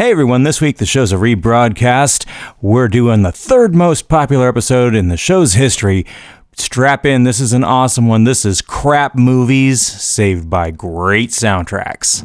Hey everyone, this week the show's a rebroadcast. We're doing the third most popular episode in the show's history. Strap in, this is an awesome one. This is Crap Movies Saved by Great Soundtracks.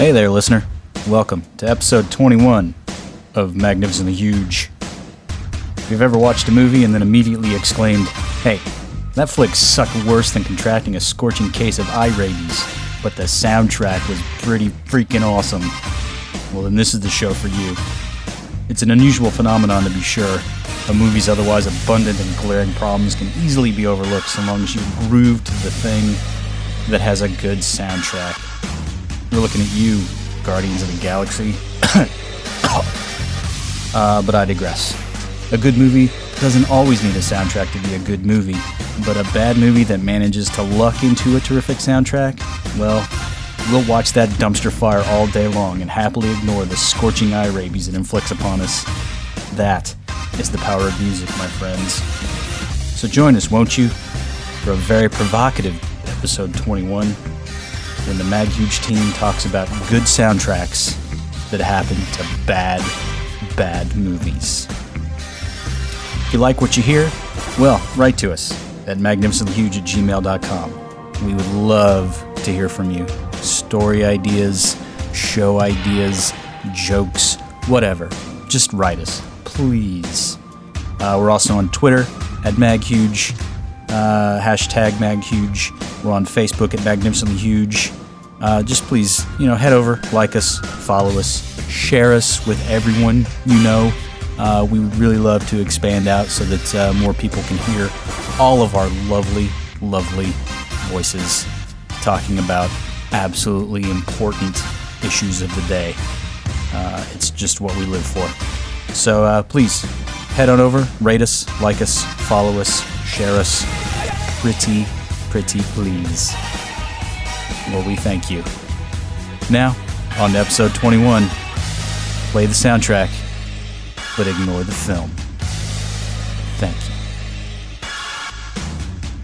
Hey there, listener. Welcome to episode 21 of Magnificently Huge. If you've ever watched a movie and then immediately exclaimed, hey, that flick sucked worse than contracting a scorching case of eye rabies, but the soundtrack was pretty freaking awesome, well, then this is the show for you. It's an unusual phenomenon to be sure. A movie's otherwise abundant and glaring problems can easily be overlooked so long as you groove to the thing that has a good soundtrack. We're looking at you, Guardians of the Galaxy. uh, but I digress. A good movie doesn't always need a soundtrack to be a good movie, but a bad movie that manages to luck into a terrific soundtrack, well, we'll watch that dumpster fire all day long and happily ignore the scorching eye rabies it inflicts upon us. That is the power of music, my friends. So join us, won't you, for a very provocative episode 21 when the Mag Huge team talks about good soundtracks that happen to bad, bad movies. If you like what you hear, well, write to us at magnificentlyhuge at gmail.com. We would love to hear from you. Story ideas, show ideas, jokes, whatever. Just write us, please. Uh, we're also on Twitter at maghuge, uh, hashtag maghuge. We're on Facebook at Magnificently Huge. Uh, just please, you know, head over, like us, follow us, share us with everyone you know. Uh, we would really love to expand out so that uh, more people can hear all of our lovely, lovely voices talking about absolutely important issues of the day. Uh, it's just what we live for. So uh, please head on over, rate us, like us, follow us, share us. Pretty, pretty please. Well, we thank you. Now, on to episode 21. Play the soundtrack, but ignore the film. Thank you.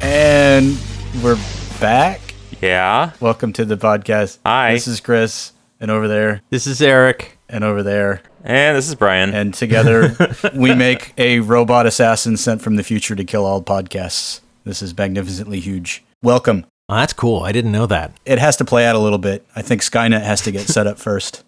And we're back. Yeah. Welcome to the podcast. Hi. This is Chris, and over there, This is Eric. and over there. And this is Brian. And together, we make a robot assassin sent from the future to kill all podcasts. This is magnificently huge. Welcome. Oh, that's cool. I didn't know that. It has to play out a little bit. I think Skynet has to get set up first,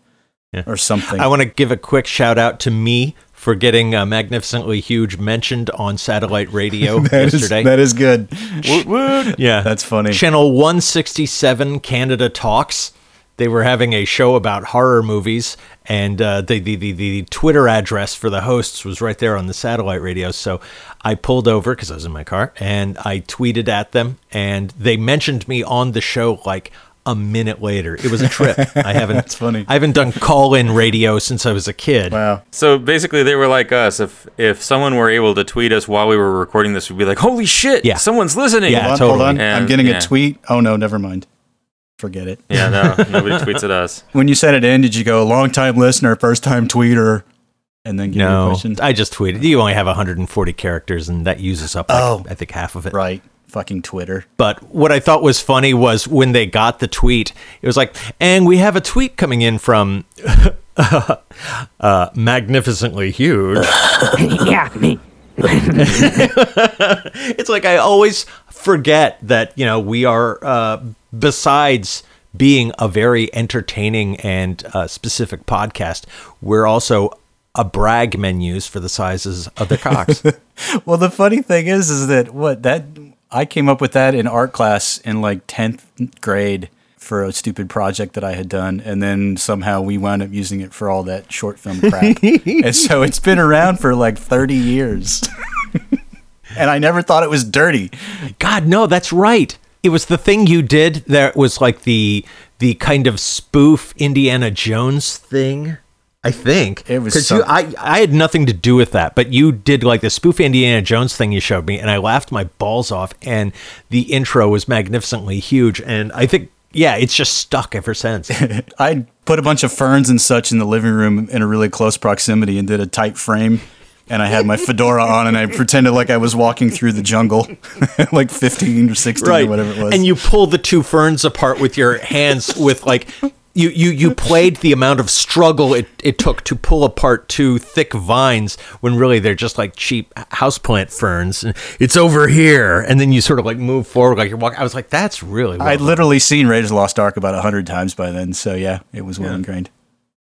Yeah. or something. I want to give a quick shout out to me for getting uh, magnificently huge mentioned on satellite radio That is- yesterday. that is good. woot woot. yeah, That's funny. Channel 167 Canada Talks. They were having a show about horror movies, and uh, the, the, the, the Twitter address for the hosts was right there on the satellite radio. So I pulled over because I was in my car and I tweeted at them, and they mentioned me on the show like a minute later. It was a trip. I haven't. That's funny. I haven't done call-in radio since I was a kid. Wow. So basically, they were like us. If if someone were able to tweet us while we were recording this, we'd be like, "Holy shit! Yeah. someone's listening!" Yeah. Hold on, totally. hold on. I'm getting yeah. a tweet. Oh no, never mind. Forget it. Yeah, no, nobody tweets at us. When you sent it in, did you go long time listener, first time tweeter, and then give your No, question? I just tweeted. You only have 140 characters, and that uses up, like, Oh. I think, half of it. Right. Fucking Twitter. But what I thought was funny was when they got the tweet, it was like, and we have a tweet coming in from uh, magnificently huge. yeah, me. it's like I always forget that, you know, we are, uh, besides being a very entertaining and uh, specific podcast, we're also a brag menus for the sizes of their cocks. Well, the funny thing is, is that what that I came up with that in art class in like tenth grade for a stupid project that I had done, and then somehow we wound up using it for all that short film crap, and so it's been around for like thirty years, and I never thought it was dirty. God, no, that's right. It was the thing you did that was like the the kind of spoof Indiana Jones thing. I think It was 'Cause some- you, I I had nothing to do with that, but you did like the spoof Indiana Jones thing you showed me, and I laughed my balls off. And the intro was magnificently huge, and I think yeah, it's just stuck ever since. I put a bunch of ferns and such in the living room in a really close proximity and did a tight frame. And I had my fedora on and I pretended like I was walking through the jungle, like 15 or 16 or whatever it was. And you pull the two ferns apart with your hands with like you you you played the amount of struggle it, it took to pull apart two thick vines when really they're just like cheap houseplant ferns. And it's over here, and then you sort of like move forward like you're walking. I was like, that's really. Well I'd done. literally seen Raiders Lost Ark about 100 times by then. So yeah, it was well ingrained.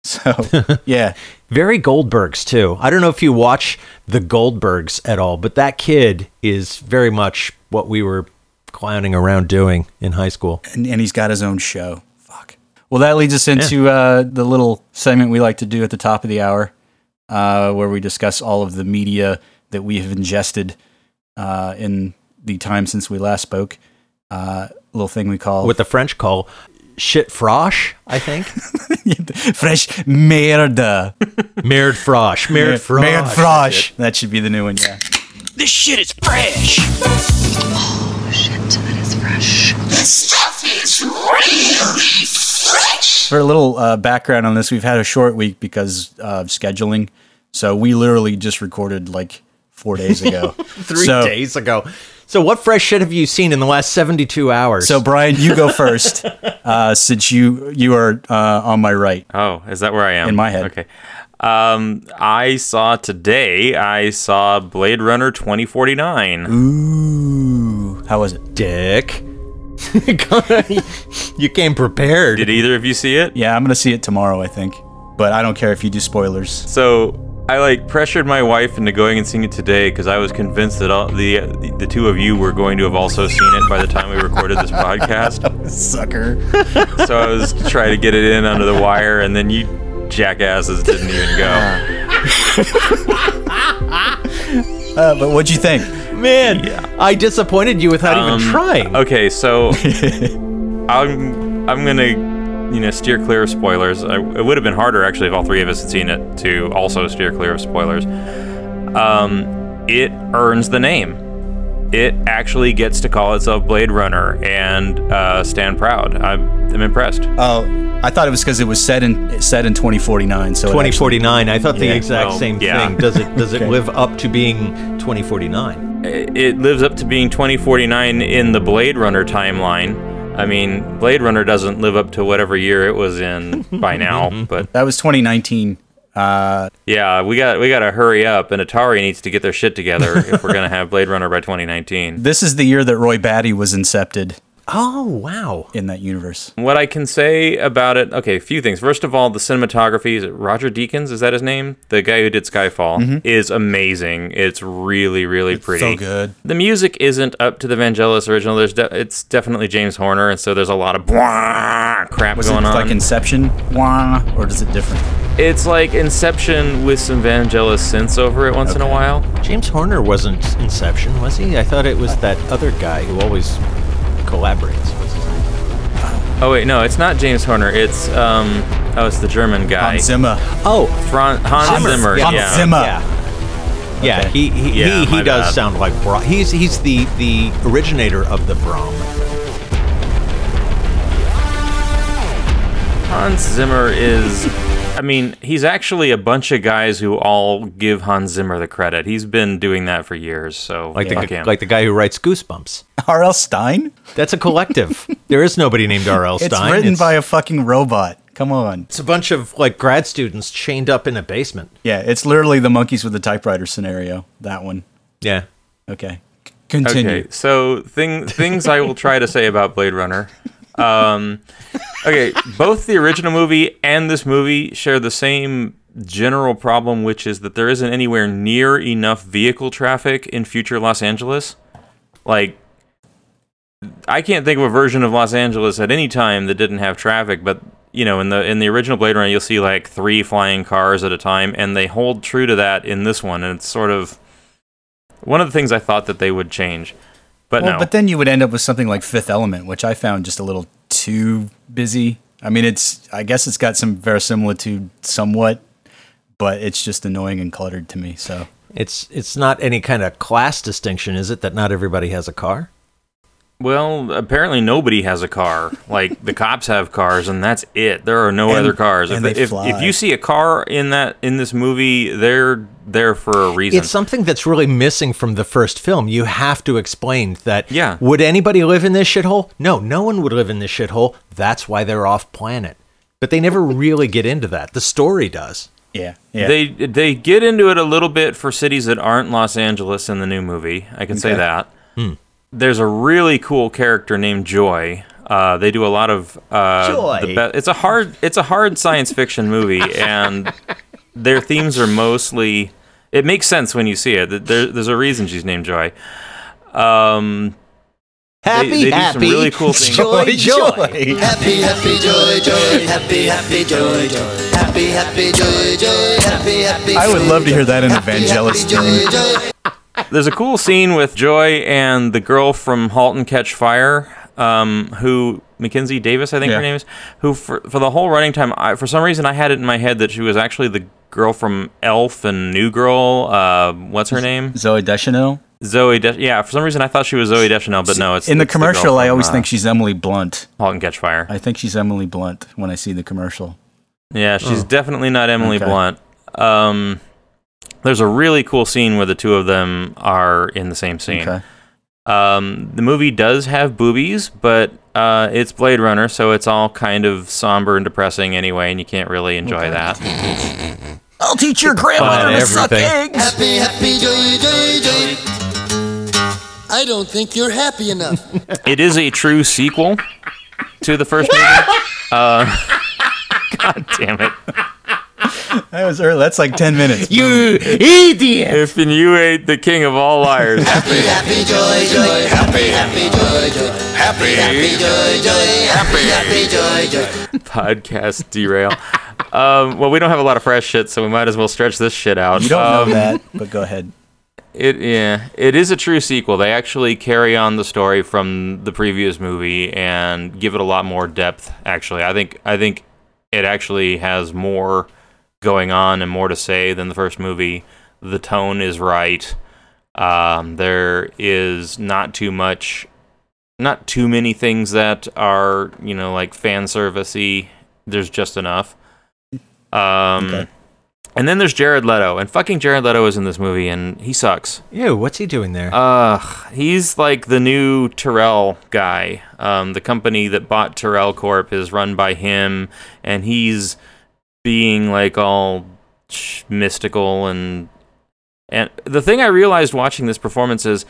So yeah, Very Goldbergs too. I don't know if you watch the Goldbergs at all, but that kid is very much what we were clowning around doing in high school. and, and he's got his own show. Fuck. Well, that leads us into uh, the little segment we like to do at the top of the hour, uh, where we discuss all of the media that we have ingested uh, in the time since we last spoke. Uh, little thing we call What the French call shit frosh, I think. fresh merde. Merde frosh. Merde frosh. Merde frosh. That should be the new one. Yeah. This shit is fresh. Oh, shit, that is fresh. This stuff is really fresh. For a little uh, background on this, we've had a short week because of scheduling. So we literally just recorded like four days ago. Three So- days ago. So what fresh shit have you seen in the last 72 hours? So Brian, you go first, uh, since you you are uh, on my right. Oh, is that where I am? In my head. Okay. Um, I saw today. I saw Blade Runner 2049. Ooh, how was it? dick. you came prepared. Did either of you see it? Yeah, I'm gonna see it tomorrow, I think. But I don't care if you do spoilers. So I like pressured my wife into going and seeing it today because I was convinced that all, the the two of you were going to have also seen it by the time we recorded this podcast. Sucker. So I was trying to get it in under the wire, and then you jackasses didn't even go. Uh, but what'd you think? Man, I disappointed you without Um, even trying. Okay, so I'm I'm gonna you know steer clear of spoilers. I, it would have been harder actually if all three of us had seen it to also steer clear of spoilers. Um, it earns the name. It actually gets to call itself Blade Runner and uh, stand proud. I'm, I'm impressed. Oh, I thought it was because it was set in set in 2049. So it actually- 2049. I thought the Yeah, exact well, same yeah. thing. Does it does it live up to being 2049? It it lives up to being 2049 in the Blade Runner timeline. I mean, Blade Runner doesn't live up to whatever year it was in by now, but that was 2019. Uh, Yeah, we got we got to hurry up, and Atari needs to get their shit together if we're gonna have Blade Runner by 2019. this is the year that Roy Batty was incepted Oh wow. in that universe. What I can say about it, okay, a few things. First of all, the cinematography is it Roger Deakins, is that his name? The guy who did Skyfall mm-hmm. is amazing. It's really really pretty. So good. The music isn't up to the Vangelis original. There's de- it's definitely James Horner, and so there's a lot of blah crap Was going it on. like Inception? Wah, or is it different? it's like Inception with some Vangelis synths over it once in a while. James Horner wasn't Inception, was he? I thought it was that other guy who always collaborates. What's his name? Oh wait, no, it's not James Horner. It's um, oh, it's the German guy. Hans Zimmer. Oh, Fran- Hans Zimmer. Hans yeah. Zimmer. yeah. Yeah, Okay. he he, Yeah, he, he does bad. sound like Brahm. He's he's the the originator of the Brahm. Hans Zimmer is. I mean, he's actually a bunch of guys who all give Hans Zimmer the credit. He's been doing that for years. So Like fuck the him. like the guy who writes Goosebumps. R.L. Stine? That's a collective. there is nobody named R.L. Stine. It's Stein. written by a fucking robot. Come on. It's a bunch of like grad students chained up in a basement. Yeah, it's literally the monkeys with the typewriter scenario. That one. Yeah. Okay. C- Continue. Okay, so thing things I will try to say about Blade Runner. Um, okay, both the original movie and this movie share the same general problem, which is that there isn't anywhere near enough vehicle traffic in future Los Angeles. Like, I can't think of a version of Los Angeles at any time that didn't have traffic, but you know, in the in the original Blade Runner, you'll see like three flying cars at a time, and they hold true to that in this one, and it's sort of one of the things I thought that they would change. But Well, no. but then you would end up with something like Fifth Element, which I found just a little too busy. I mean, it's I guess it's got some verisimilitude somewhat, but it's just annoying and cluttered to me. So It's it's not any kind of class distinction, is it? That not everybody has a car. Well, apparently nobody has a car. Like the cops have cars, and that's it. There are no And- other cars. and if, they if, fly. if you see a car in that in this movie, they're there for a reason. It's something that's really missing from the first film. You have to explain that. Yeah. Would anybody live in this shithole? No, no one would live in this shithole. That's why they're off planet. But they never really get into that. The story does. yeah, yeah. They they get into it a little bit for cities that aren't Los Angeles in the new movie. I can say Okay. that. Hmm. There's a really cool character named Joy. Uh, they do a lot of uh, Joy. The be- it's a hard it's a hard science fiction movie, and their themes are mostly. It makes sense when you see it. There, there's a reason she's named Joy. Um, Happy, they do some happy, really cool things. joy, joy. Happy, happy, joy, joy. Happy, happy, joy, joy. Happy, happy, joy, joy. Happy, happy. I would joy, love to hear that in Happy, Vangelis happy, theme. joy, joy. There's a cool scene with Joy and the girl from *Halt and Catch Fire*, um, who Mackenzie Davis, I think Yeah. her name is, who for for the whole running time, I, for some reason, I had it in my head that she was actually the girl from *Elf* and *New Girl*. Uh, what's her name? Zooey Deschanel. Zoe. De- yeah, for some reason, I thought she was Zooey Deschanel, but no, it's in the it's commercial. I from, always uh, think she's Emily Blunt. *Halt and Catch Fire*. I think she's Emily Blunt when I see the commercial. Yeah, she's definitely not Emily Okay. Blunt. Um, there's a really cool scene where the two of them are in the same scene. Okay. Um, the movie does have boobies, but uh, it's Blade Runner, so it's all kind of somber and depressing anyway, and you can't really enjoy that. I'll teach your Fun grandmother to suck eggs. Happy, happy, joy, joy, joy. I don't think you're happy enough. It is a true sequel to the first movie. Uh, God damn it! That was early. That's like ten minutes. You idiot! If you ain't the king of all liars, Happy, happy, joy, joy. Happy, happy, joy, joy. Happy, happy, joy, joy. Happy, happy, joy, joy. podcast derail. Um, well, we don't have a lot of fresh shit, so we might as well stretch this shit out. You don't Um, know that, but go ahead. It yeah, it is a true sequel. They actually carry on the story from the previous movie and give it a lot more depth. Actually, I think I think it actually has more going on and more to say than the first movie. The tone is right. Um, there is not too much, not too many things that are you know like fan servicey. There's just enough. Um, Okay. and then there's Jared Leto, and fucking Jared Leto is in this movie, and he sucks. Ew, what's he doing there? Ugh, he's like the new Tyrell guy. Um, the company that bought Tyrell Corp is run by him, and he's being like all mystical and and the thing I realized watching this performance is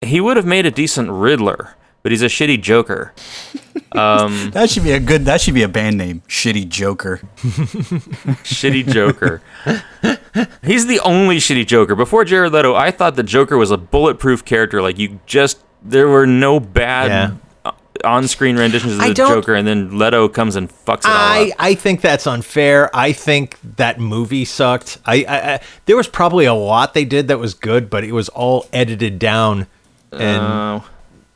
he would have made a decent Riddler, but he's a shitty Joker. Um, That should be a good. That should be a band name. Shitty Joker. shitty Joker. He's the only shitty Joker. Before Jared Leto, I thought the Joker was a bulletproof character. Like you just there were no bad Yeah. Uh, on-screen renditions of I the don't- Joker, and then Leto comes and fucks it all I, up. I think that's unfair. I think that movie sucked. I, I, I there was probably a lot they did that was good, but it was all edited down. And No,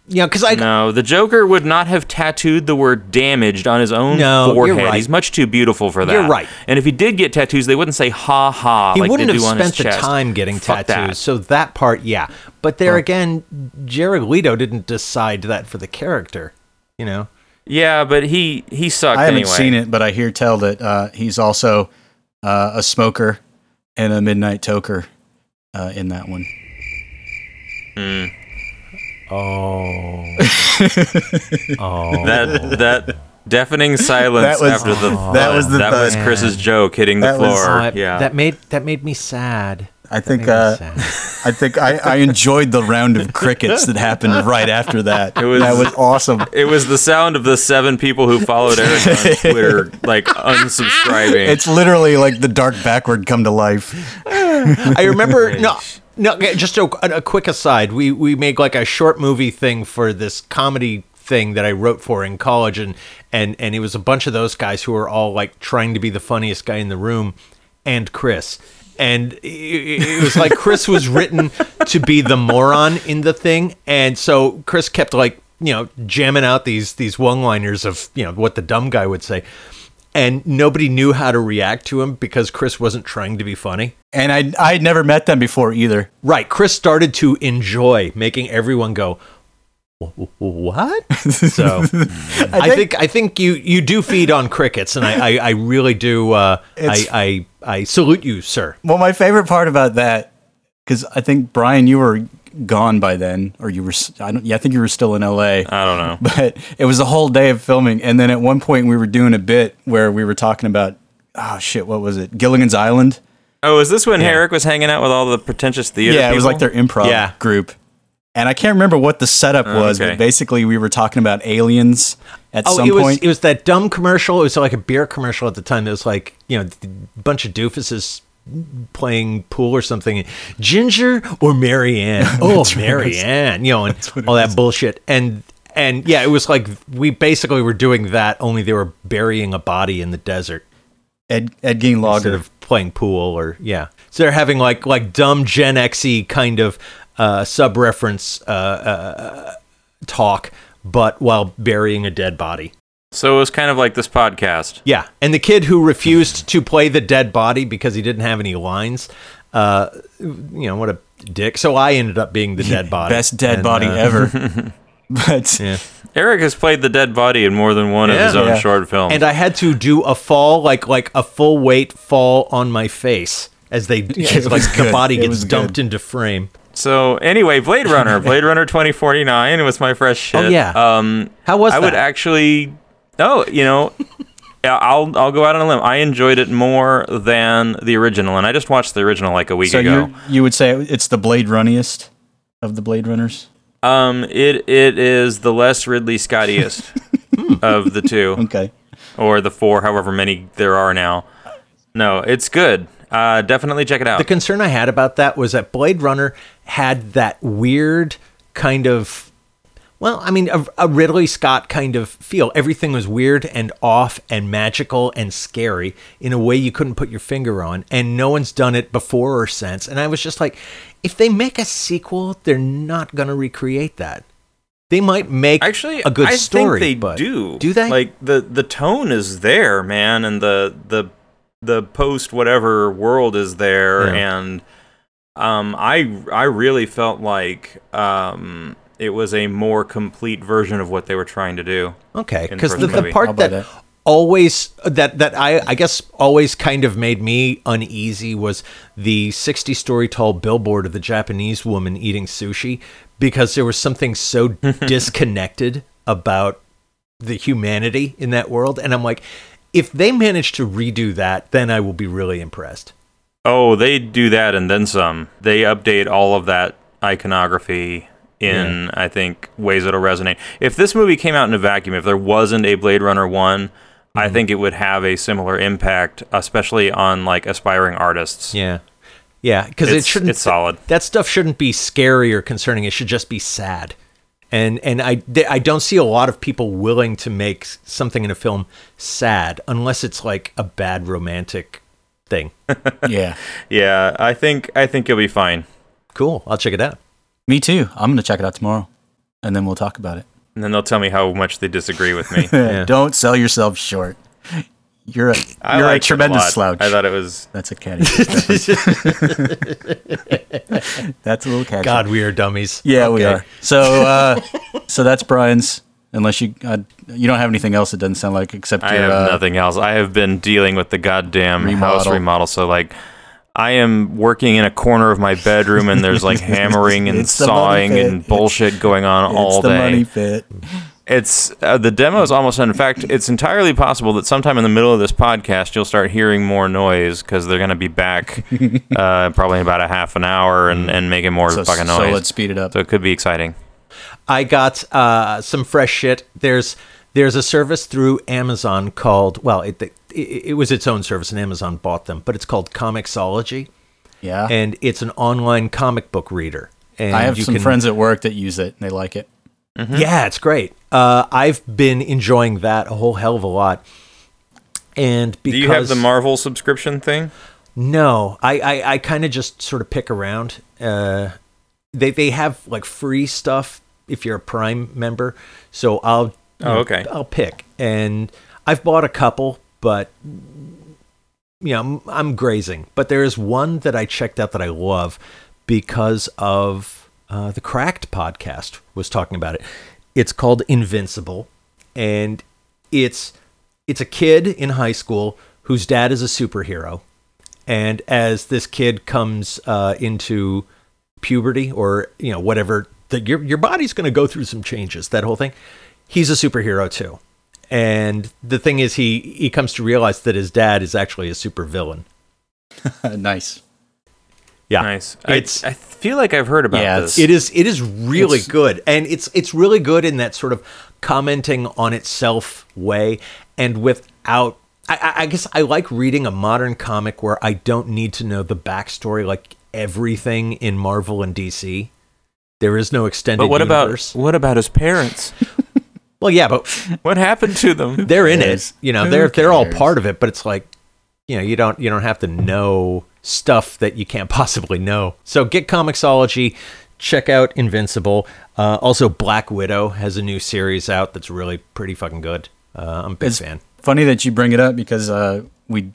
you know, because I no, the Joker would not have tattooed the word "damaged" on his own No, forehead. right. He's much too beautiful for that. You're right. And if he did get tattoos, they wouldn't say "ha ha." he like wouldn't have spent the chest. time getting Fuck tattoos. that. So that part, yeah. But there again, Jared Leto didn't decide that for the character. You know, Yeah, but he he sucked. I haven't anyway. seen it, but I hear tell that uh, he's also uh, a smoker and a midnight toker uh, in that one. oh, oh, that that deafening silence That was- after the that was the that was. Chris's joke hitting the That was- floor. Oh, it- yeah, that made that made me sad. I think uh. I think I, I enjoyed the round of crickets that happened right after that. It was- that was awesome. it was the sound of the seven people who followed Eric on Twitter like unsubscribing. It's literally like the dark backward come to life. I remember no no just a, a quick aside. We we made like a short movie thing for this comedy thing that I wrote for in college and and and it was a bunch of those guys who were all like trying to be the funniest guy in the room and Chris. And it- was like Chris was written to be the moron in the thing, and so Chris kept like you know jamming out these these one-liners of you know what the dumb guy would say, and nobody knew how to react to him because Chris wasn't trying to be funny. And I I had never met them before either. Right. Chris started to enjoy making everyone go, "Wh- wh- "What?" So I think I think you you do feed on crickets, and I I, I really do. Uh, I, I I salute you, sir. Well, my favorite part about that, because I think Brian, you were gone by then, or you were. I don't. Yeah, I think you were still in L.A. I don't know. But it was a whole day of filming, and then at one point we were doing a bit where we were talking about. Oh shit! What was it? Gilligan's Island. Oh, is this when Eric was hanging out with all the pretentious theater? yeah, it was like their improv Yeah. group. And I can't remember what the setup oh, was, okay. but basically we were talking about aliens at Oh, some it was point. it was that dumb commercial. It was like a beer commercial at the time. It was like you know a bunch of doofuses playing pool or something. Ginger or Mary Ann? Oh, Mary Ann. You know, and all that bullshit. And and yeah, it was like we basically were doing that. Only they were burying a body in the desert. Ed, Ed Gein instead of playing pool or yeah. So they're having like like dumb Gen Xy kind of uh, sub reference uh, uh, talk, but while burying a dead body. So it was kind of like this podcast. Yeah, and the kid who refused to play the dead body because he didn't have any lines, uh, you know what a dick. So I ended up being the dead body, Best dead And, body uh, ever. but Yeah. Eric has played the dead body in more than one of his own Yeah. short films. And I had to do a fall like like a full weight fall on my face as they as like was the body gets dumped good. into frame. So anyway, Blade Runner, Blade Runner 2049 was my fresh shit. Oh, yeah. Um, How was it? I would actually. Oh, you know, I'll I'll go out on a limb. I enjoyed it more than the original, and I just watched the original like a week so ago. you you would say it's the Blade Runniest of the Blade Runners? Um, it it is the less Ridley Scottiest of the two, Okay. or the four, however many there are now. No, it's good. Uh, definitely check it out. The concern I had about that was that Blade Runner had that weird kind of, well, I mean, a, a Ridley Scott kind of feel. Everything was weird and off and magical and scary in a way you couldn't put your finger on. And no one's done it before or since. And I was just like, if they make a sequel, they're not going to recreate that. They might make Actually, a good I story. think they but do. Do they? Like the the tone is there, man, and the the the post whatever world is there, Yeah. and um, I I really felt like um, it was a more complete version of what they were trying to do. Okay, in the because the, the part that, that. always that that I I guess always kind of made me uneasy was the sixty story tall billboard of the Japanese woman eating sushi because there was something so disconnected about the humanity in that world, and I'm like, if they manage to redo that, then I will be really impressed. Oh, they do that and then some. They update all of that iconography in, I think, ways that'll resonate. If this movie came out in a vacuum, if there wasn't a Blade Runner 1, I Mm-hmm. think it would have a similar impact, especially on like aspiring artists. Yeah, yeah, because it shouldn't. it's solid. That stuff shouldn't be scary or concerning. It should just be sad. And and I I don't see a lot of people willing to make something in a film sad unless it's like a bad romantic thing. Yeah. Yeah, I think I think you'll be fine. cool, I'll check it out. Me too. I'm gonna check it out tomorrow, and then we'll talk about it. And then they'll tell me how much they disagree with me. Don't sell yourself short. You're a I you're a tremendous lot. slouch. I thought it was That's a catty. that's a little catchy. God, we are dummies. Yeah, we are. So, uh, so that's Brian's. Unless you, uh, you don't have anything else. It doesn't sound like except I your, have uh, nothing else. I have been dealing with the goddamn house Remodel. remodel. So like, I am working in a corner of my bedroom, and there's like hammering and It's the money sawing and bullshit going on It's all the day. Money pit. It's uh, the demo is almost done. In fact, it's entirely possible that sometime in the middle of this podcast, you'll start hearing more noise because they're going to be back uh, probably in about a half an hour and, and making more So, fucking noise. so let's speed it up. So it could be exciting. I got uh, some fresh shit. There's there's a service through Amazon called well, it, it it was its own service and Amazon bought them, but it's called Comixology, yeah. and it's an online comic book reader. And I have you some can- friends at work that use it. and They like it. Yeah, it's great. Uh, I've been enjoying that a whole hell of a lot. And because Do you have the Marvel subscription thing? No, I I, I kind of just sort of pick around. Uh, they they have like free stuff if you're a Prime member, so I'll Oh, okay. I'll pick, and I've bought a couple, but you know I'm, I'm grazing. But there is one that I checked out that I love because of uh, the Cracked podcast was talking about it. It's called Invincible, and it's it's a kid in high school whose dad is a superhero, and as this kid comes uh, into puberty or you know whatever, the, your your body's going to go through some changes. That whole thing. He's a superhero too, and the thing is, he he comes to realize that his dad is actually a supervillain. nice. Yeah, Nice. I, It's I feel like I've heard about Yeah, this. It is it is really It's- good, and it's it's really good in that sort of commenting on itself way, and without. I- I, I guess I like reading a modern comic where I don't need to know the backstory, like everything in Marvel and DC. There is no extended. But what universe. about what about his parents? Well, yeah, but what happened to them? they're in cares? it. You know, Who they're they're all part of it. But it's like, you know, you don't you don't have to know stuff that you can't possibly know. So get Comixology, check out Invincible. Uh, also, Black Widow has a new series out that's really pretty fucking good. Uh, I'm a big It's fan. funny that you bring it up because uh, we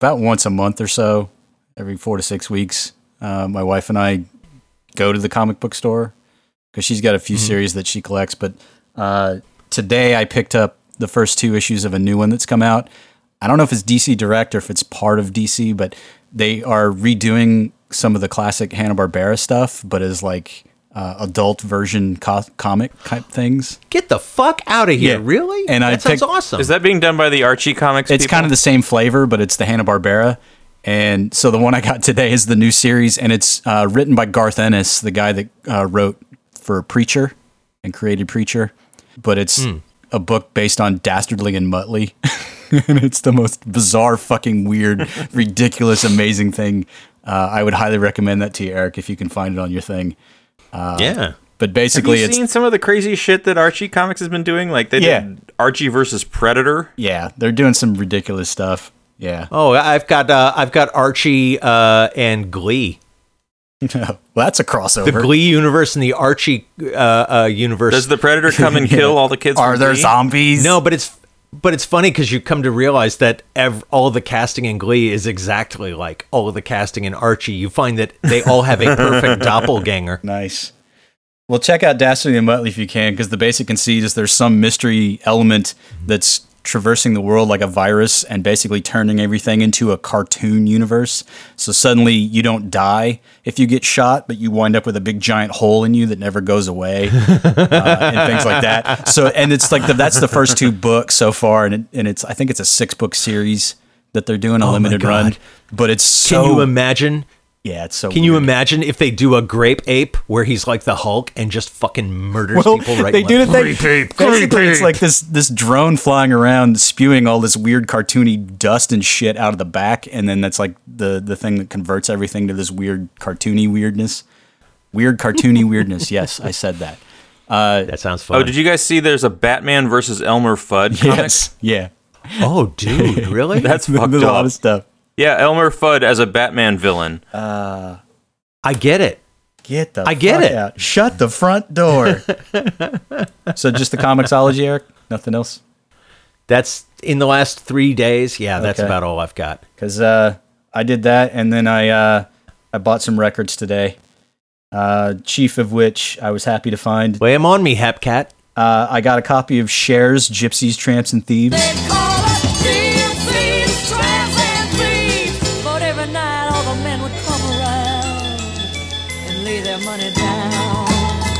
about once a month or so, every four to six weeks, uh, my wife and I go to the comic book store because she's got a few series that she collects. But uh, today I picked up the first two issues of a new one that's come out. I don't know if it's DC Direct or if it's part of DC, but they are redoing some of the classic Hanna Barbera stuff, but as like uh, adult version co- comic type things. Get the fuck out of here! Yeah. Really? And that I sounds picked- awesome. Is that being done by the Archie comics? It's people? kind of the same flavor, but it's the Hanna Barbera. And so the one I got today is the new series, and it's uh, written by Garth Ennis, the guy that uh, wrote for Preacher and created Preacher. But it's a book based on Dastardly and Muttley, and it's the most bizarre, fucking weird, ridiculous, amazing thing. Uh, I would highly recommend that to you, Eric, if you can find it on your thing. yeah. But Have basically, you it's seen some of the crazy shit that Archie Comics has been doing? Like they Yeah. did Archie versus Predator. yeah, they're doing some ridiculous stuff. Yeah, Oh, I've got uh, I've got Archie uh, and Glee. well, that's a crossover. The Glee universe and the Archie uh, uh, universe. Does the Predator come and kill all the kids? Are from there Glee? zombies? No, but it's but it's funny because you come to realize that ev- all the casting in Glee is exactly like all of the casting in Archie. You find that they all have a perfect doppelganger. Nice. Well, check out Dastardly and Muttley if you can, because the basic conceit is there's some mystery element that's traversing the world like a virus and basically turning everything into a cartoon universe. So suddenly you don't die if you get shot, but you wind up with a big giant hole in you that never goes away, uh, and things like that. So, and it's like the, that's the first two books so far, and it, and it's I think it's a six book series that they're doing a Oh limited run, but it's so Can you imagine? Yeah, it's so. Can you imagine if they do a grape ape where he's like the Hulk and just fucking murders Well, people right? they and do left? the thing. Basically, it's like this this drone flying around, spewing all this weird cartoony dust and shit out of the back, and then that's like the the thing that converts everything to this weird cartoony weirdness. Weird cartoony weirdness. Yes, I said that. Uh, that sounds oh, fun. Oh, did you guys see? There's a Batman versus Elmer Fudd. comic? Yes. Yeah. Oh, dude, really? That's fucked There's a lot up. of stuff. Yeah, Elmer Fudd as a Batman villain. Uh, I get it. Get the I get fuck it. out. Shut the front door. so just the Comixology, Eric? Nothing else? That's in the last three days. Yeah, that's Okay. about all I've got. because uh, I did that, and then I uh, I bought some records today. Uh, chief of which I was happy to find. Lay Lay 'em on me, Hepcat. Uh, I got a copy of Cher's Gypsies, Tramps, and Thieves.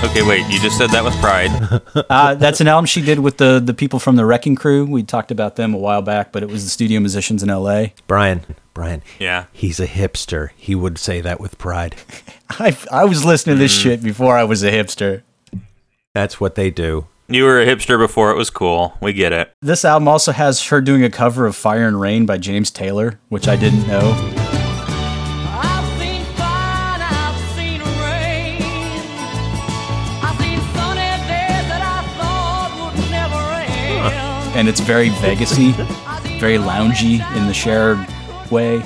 Okay, wait. You just said that with pride. Uh, that's an album she did with the the people from the Wrecking Crew. We talked about them a while back, but it was the studio musicians in L.A. Brian, Brian. Yeah. He's a hipster. He would say that with pride. I I was listening to this shit before I was a hipster. That's what they do. You were a hipster before it was cool. We get it. This album also has her doing a cover of Fire and Rain by James Taylor, which I didn't know. And it's very Vegasy, very loungy in the Cher way.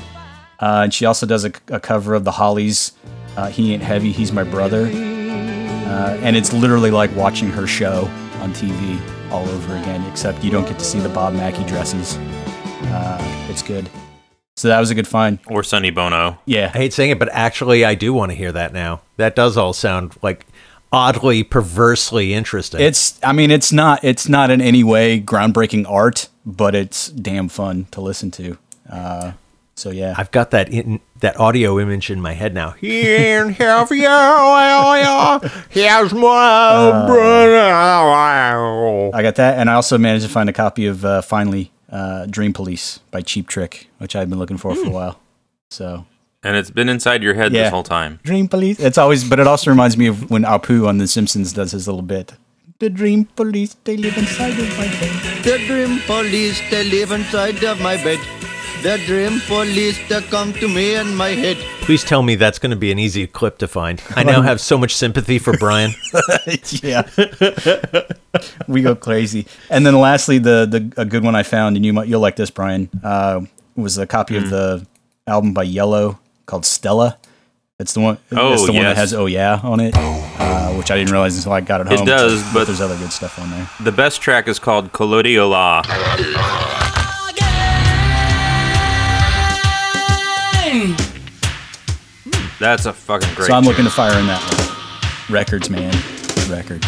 Uh, and she also does a, a cover of the Hollies. Uh, he ain't heavy, he's my brother. Uh, and it's literally like watching her show on TV all over again, except you don't get to see the Bob Mackie dresses. Uh, it's good. So that was a good find. Or Sonny Bono. Yeah. I hate saying it, but actually, I do want to hear that now. That does all sound like oddly, perversely interesting. It's I mean it's not it's not in any way groundbreaking art, but it's damn fun to listen to. Uh, so yeah. I've got that in, that audio image in my head now. Here, here's my brother. I got that, and I also managed to find a copy of uh, finally uh, Dream Police by Cheap Trick, which I've been looking for for a while. So And it's been inside your head Yeah. this whole time. Dream Police. It's always, but it also reminds me of when Apu on The Simpsons does his little bit. The Dream Police, they live inside of my bed. The dream police, they live inside of my bed. The dream police, they come to me in my head. Please tell me that's going to be an easy clip to find. I now have so much sympathy for Brian. yeah, we go crazy. And then lastly, the the a good one I found, and you might you'll like this, Brian, uh, was a copy of the album by Yello called Stella. It's the one. Oh, it's the one that has Oh Yeah on it, uh, which I didn't realize until I got it home. It does, but- there's other good stuff on there. The best track is called Koladi-Ola. That's a fucking great. so I'm tune. looking to fire in that one. Records, man, records.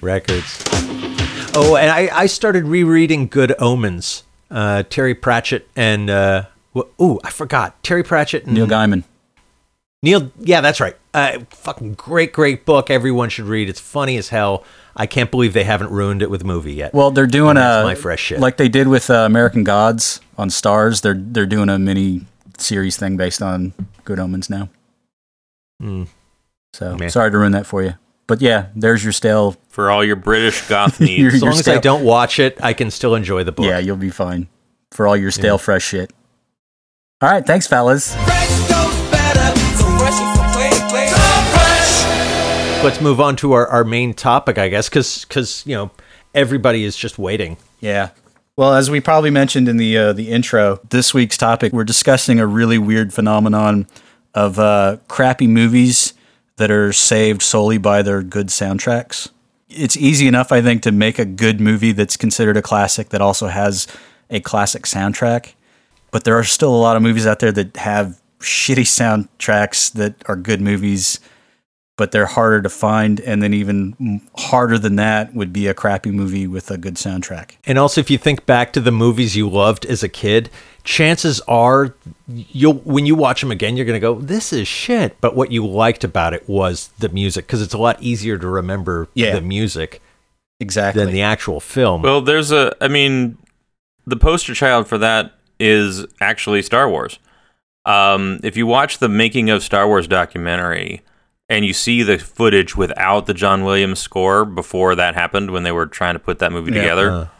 Records. Oh, and I, I started rereading Good Omens. Uh, Terry Pratchett and uh, wh- ooh, I forgot Terry Pratchett and Neil Gaiman. Neil, yeah, that's right. Uh, fucking great, great book. Everyone should read. It's funny as hell. I can't believe they haven't ruined it with a movie yet. Well, they're doing a my fresh shit. like they did with uh, American Gods on Starz. They're they're doing a mini series thing based on Good Omens now. Mm. So Man. sorry to ruin that for you, but yeah, there's your stale. for all your British goth Your- needs. as long your as I don't watch it, I can still enjoy the book. Yeah, you'll be fine for all your stale fresh shit. All right, thanks, fellas. Let's move on to our, our main topic, I guess, because because you know everybody is just waiting. Yeah. Well, as we probably mentioned in the uh, the intro, this week's topic we're discussing a really weird phenomenon of uh, crappy movies that are saved solely by their good soundtracks. It's easy enough, I think, to make a good movie that's considered a classic that also has a classic soundtrack. But there are still a lot of movies out there that have shitty soundtracks that are good movies, but they're harder to find. And then even harder than that would be a crappy movie with a good soundtrack. And also, if you think back to the movies you loved as a kid, chances are you'll when you watch them again, you're going to go, "This is shit." But what you liked about it was the music, because it's a lot easier to remember Yeah. the music Exactly. than the actual film. Well, there's a. I mean, the poster child for that is actually Star Wars. Um, if you watch the making of Star Wars documentary and you see the footage without the John Williams score before that happened when they were trying to put that movie Yeah. together,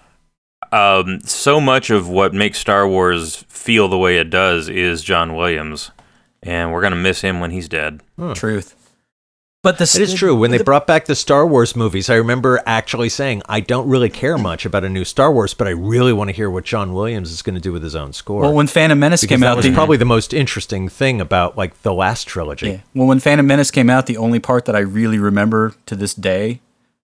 um, so much of what makes Star Wars feel the way it does is John Williams, and we're gonna miss him when he's dead. Truth. But this It is true. When they brought back the Star Wars movies, I remember actually saying, I don't really care much about a new Star Wars, but I really want to hear what John Williams is going to do with his own score. Well, when Phantom Menace because came that out, was the, probably the most interesting thing about like the last trilogy. yeah. Well, when Phantom Menace came out, the only part that I really remember to this day,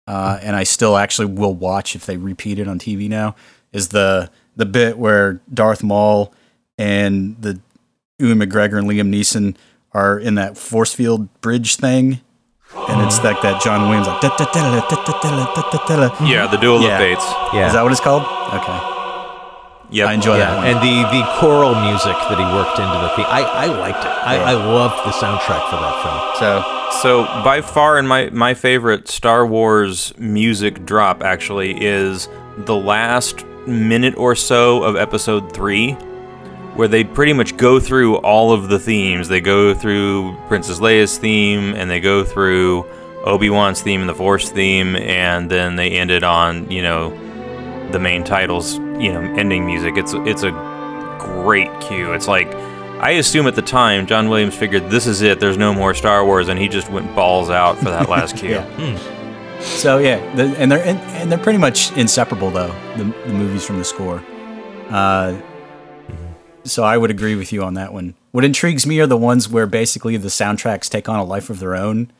uh, and I still actually will watch if they repeat it on TV now, is the the bit where Darth Maul and the Ewan McGregor and Liam Neeson are in that force field bridge thing, and it's like that John Williams like. "Da-da-da-da, da-da-da-da, da-da-da-da." Yeah, the Duel Yeah. of Fates. Yeah. Is that what it's called? Okay. Yep. I enjoy yeah, that. one. and the the choral music that he worked into the theme, I I liked it. I, I loved the soundtrack for that film. So So by far, and my my favorite Star Wars music drop actually is the last minute or so of Episode Three, where they pretty much go through all of the themes. They go through Princess Leia's theme, and they go through Obi Wan's theme and the Force theme, and then they ended on you know the main titles, you know, ending music. It's it's a great cue. It's like I assume at the time John Williams figured this is it. There's no more Star Wars, and he just went balls out for that last cue. Yeah. So yeah, the, and they're and, and they're pretty much inseparable though the, the movies from the score. Uh, so I would agree with you on that one. what intrigues me are the ones where basically the soundtracks take on a life of their own,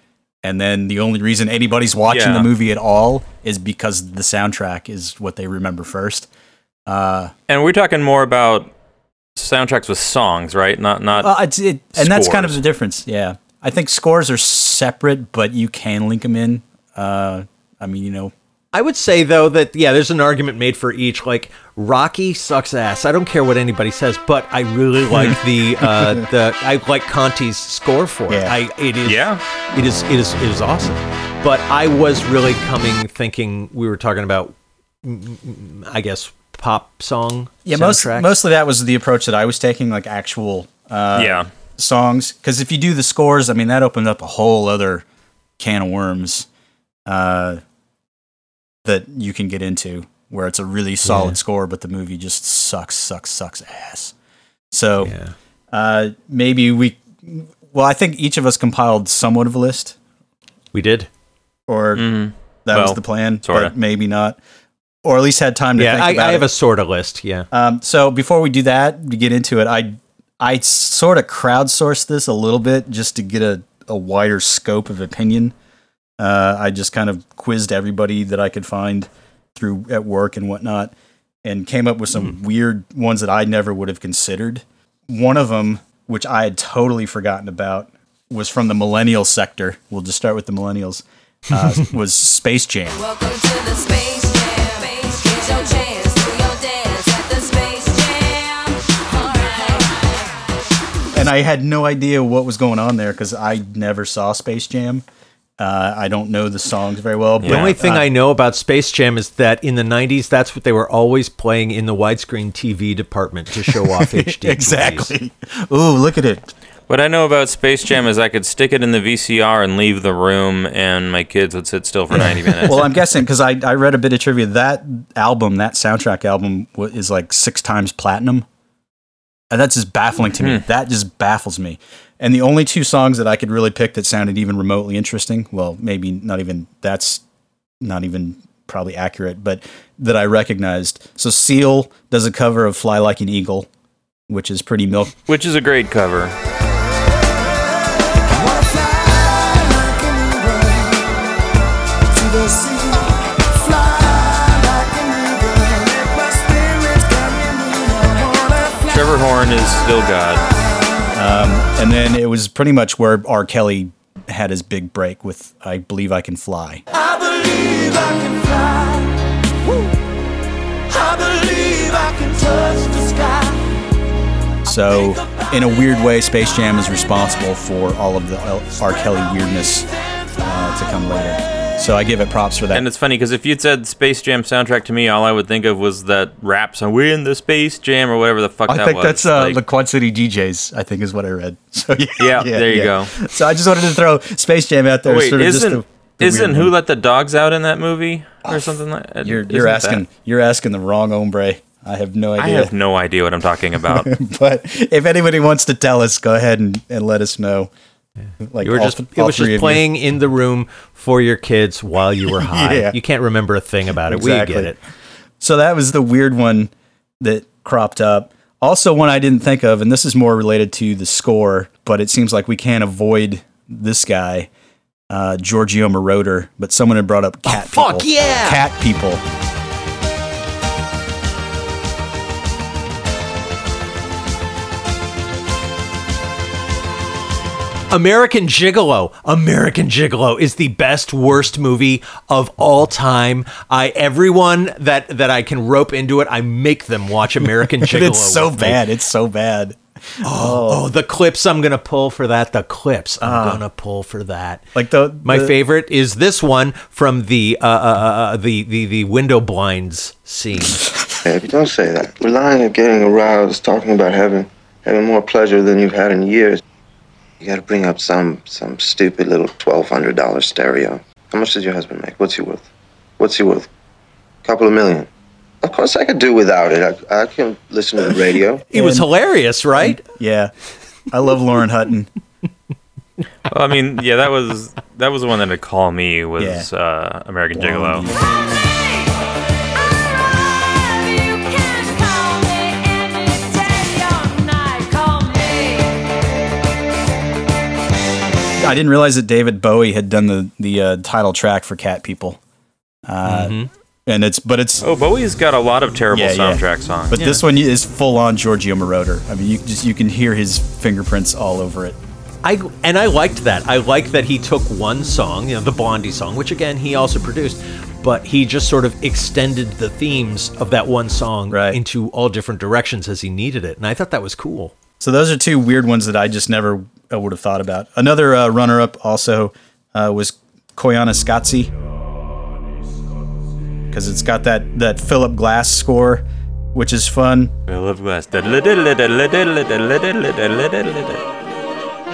and then the only reason anybody's watching Yeah. the movie at all is because the soundtrack is what they remember first. Uh, And we're talking more about soundtracks with songs, right? Not not. well, it's, it, and that's kind of the difference. Yeah, I think scores are separate, but you can link them in. Uh, I mean, you know, I would say though that yeah, there's an argument made for each. Like Rocky sucks ass. I don't care what anybody says, but I really like the uh, the I like Conti's score for it. Yeah. I it is Yeah. it is it is it is awesome. But I was really coming thinking we were talking about I guess pop song yeah, most, mostly that was the approach that I was taking, like actual uh, yeah. songs. Because if you do the scores, I mean, that opened up a whole other can of worms uh, that you can get into, where it's a really solid Yeah. score, but the movie just sucks, sucks, sucks ass. So yeah. uh, maybe we, well, I think each of us compiled somewhat of a list, We did. or Mhm. that was the plan, sorta. but maybe not, or at least had time to Yeah, think I, about I it. have a sort of list. Yeah. Um, so before we do that, to get into it, I I sort of crowdsourced this a little bit just to get a, a wider scope of opinion. Uh, I just kind of quizzed everybody that I could find through at work and whatnot, and came up with some weird ones that I never would have considered. One of them, which I had totally forgotten about, was from the millennial sector. We'll just start with the millennials. Uh, was Space Jam. Welcome to the Space Jam. Get your chance, do your dance at the Space Jam. Alright. and I had no idea what was going on there because I never saw Space Jam. Uh, I don't know the songs very well. But The only thing uh, I know about Space Jam is that in the 90s, that's what they were always playing in the widescreen TV department to show off HD. movies. exactly. Ooh, look at it. What I know about Space Jam is I could stick it in the VCR and leave the room, and my kids would sit still for 90 minutes. Well, I'm guessing because I, I read a bit of trivia. That album, that soundtrack album, is like six times platinum. And that's just baffling to me. That just baffles me. And the only two songs that I could really pick that sounded even remotely interesting, well, maybe not even that's not even probably accurate, but that I recognized. So Seal does a cover of Fly Like an Eagle, which is pretty milk. Which is a great cover. Trevor Horn is still God. And then it was pretty much where R. Kelly had his big break with I Believe I Can Fly. I believe I can fly. I believe I can touch the sky. So, in a weird way, Space Jam is responsible for all of the R. Kelly weirdness uh, to come later. So I give it props for that. And it's funny because if you'd said Space Jam soundtrack to me, all I would think of was that rap song, We're in the Space Jam, or whatever the fuck I that think was. that's uh, Like, the Quad City DJs. I think is what I read. So yeah, Yeah, there you go. So I just wanted to throw Space Jam out there. wait, sort of isn't, the- the isn't Who one. Let the Dogs Out in that movie? Or something like that? you're you're that- asking you're asking the wrong hombre. I have no idea. I have no idea what I'm talking about. but if anybody wants to tell us, go ahead and, and let us know. Like You were all just th- it was just of you. playing in the room for your kids while you were high. Yeah. You can't remember a thing about it. We get it. So that was the weird one that cropped up. Also, one I didn't think of, and this is more related to the score, but it seems like we can't avoid this guy, uh, Giorgio Moroder. But someone had brought up cat people. Oh, fuck yeah! Cat people. American Gigolo. American Gigolo is the best worst movie of all time. I everyone that that I can rope into it, I make them watch American Gigolo. it's so with me. bad. It's so bad. Oh, oh, the clips I'm gonna pull for that. The clips I'm gonna pull for that. Like the My the- favorite is this one from the uh, uh, uh, the the the window blinds scene. Baby, don't say that. We're lying and getting aroused, talking about heaven, having more pleasure than you've had in years. You gotta bring up some some stupid little twelve hundred dollar stereo. How much does your husband make? What's he worth? What's he worth? A Couple of million. Of course I could do without it. I, I can listen to the radio. It was hilarious, right? yeah, I love Lauren Hutton. Well, I mean, yeah, that was that was the one that would call me was Yeah. uh, American Gigolo. I didn't realize that David Bowie had done the the uh, title track for Cat People. Uh, Mm-hmm. And it's but it's Oh, Bowie's got a lot of terrible Yeah, yeah. soundtrack songs. but this one is full on Giorgio Moroder. I mean, you just you can hear his fingerprints all over it. I and I liked that. I liked that he took one song, you know, the Blondie song, which again he also produced, but he just sort of extended the themes of that one song Right. into all different directions as he needed it, and I thought that was cool. So those are two weird ones that I just never uh, would have thought about. Another uh, runner-up also uh, was Koyaanisqatsi because it's got that that Philip Glass score, which is fun. Philip Glass.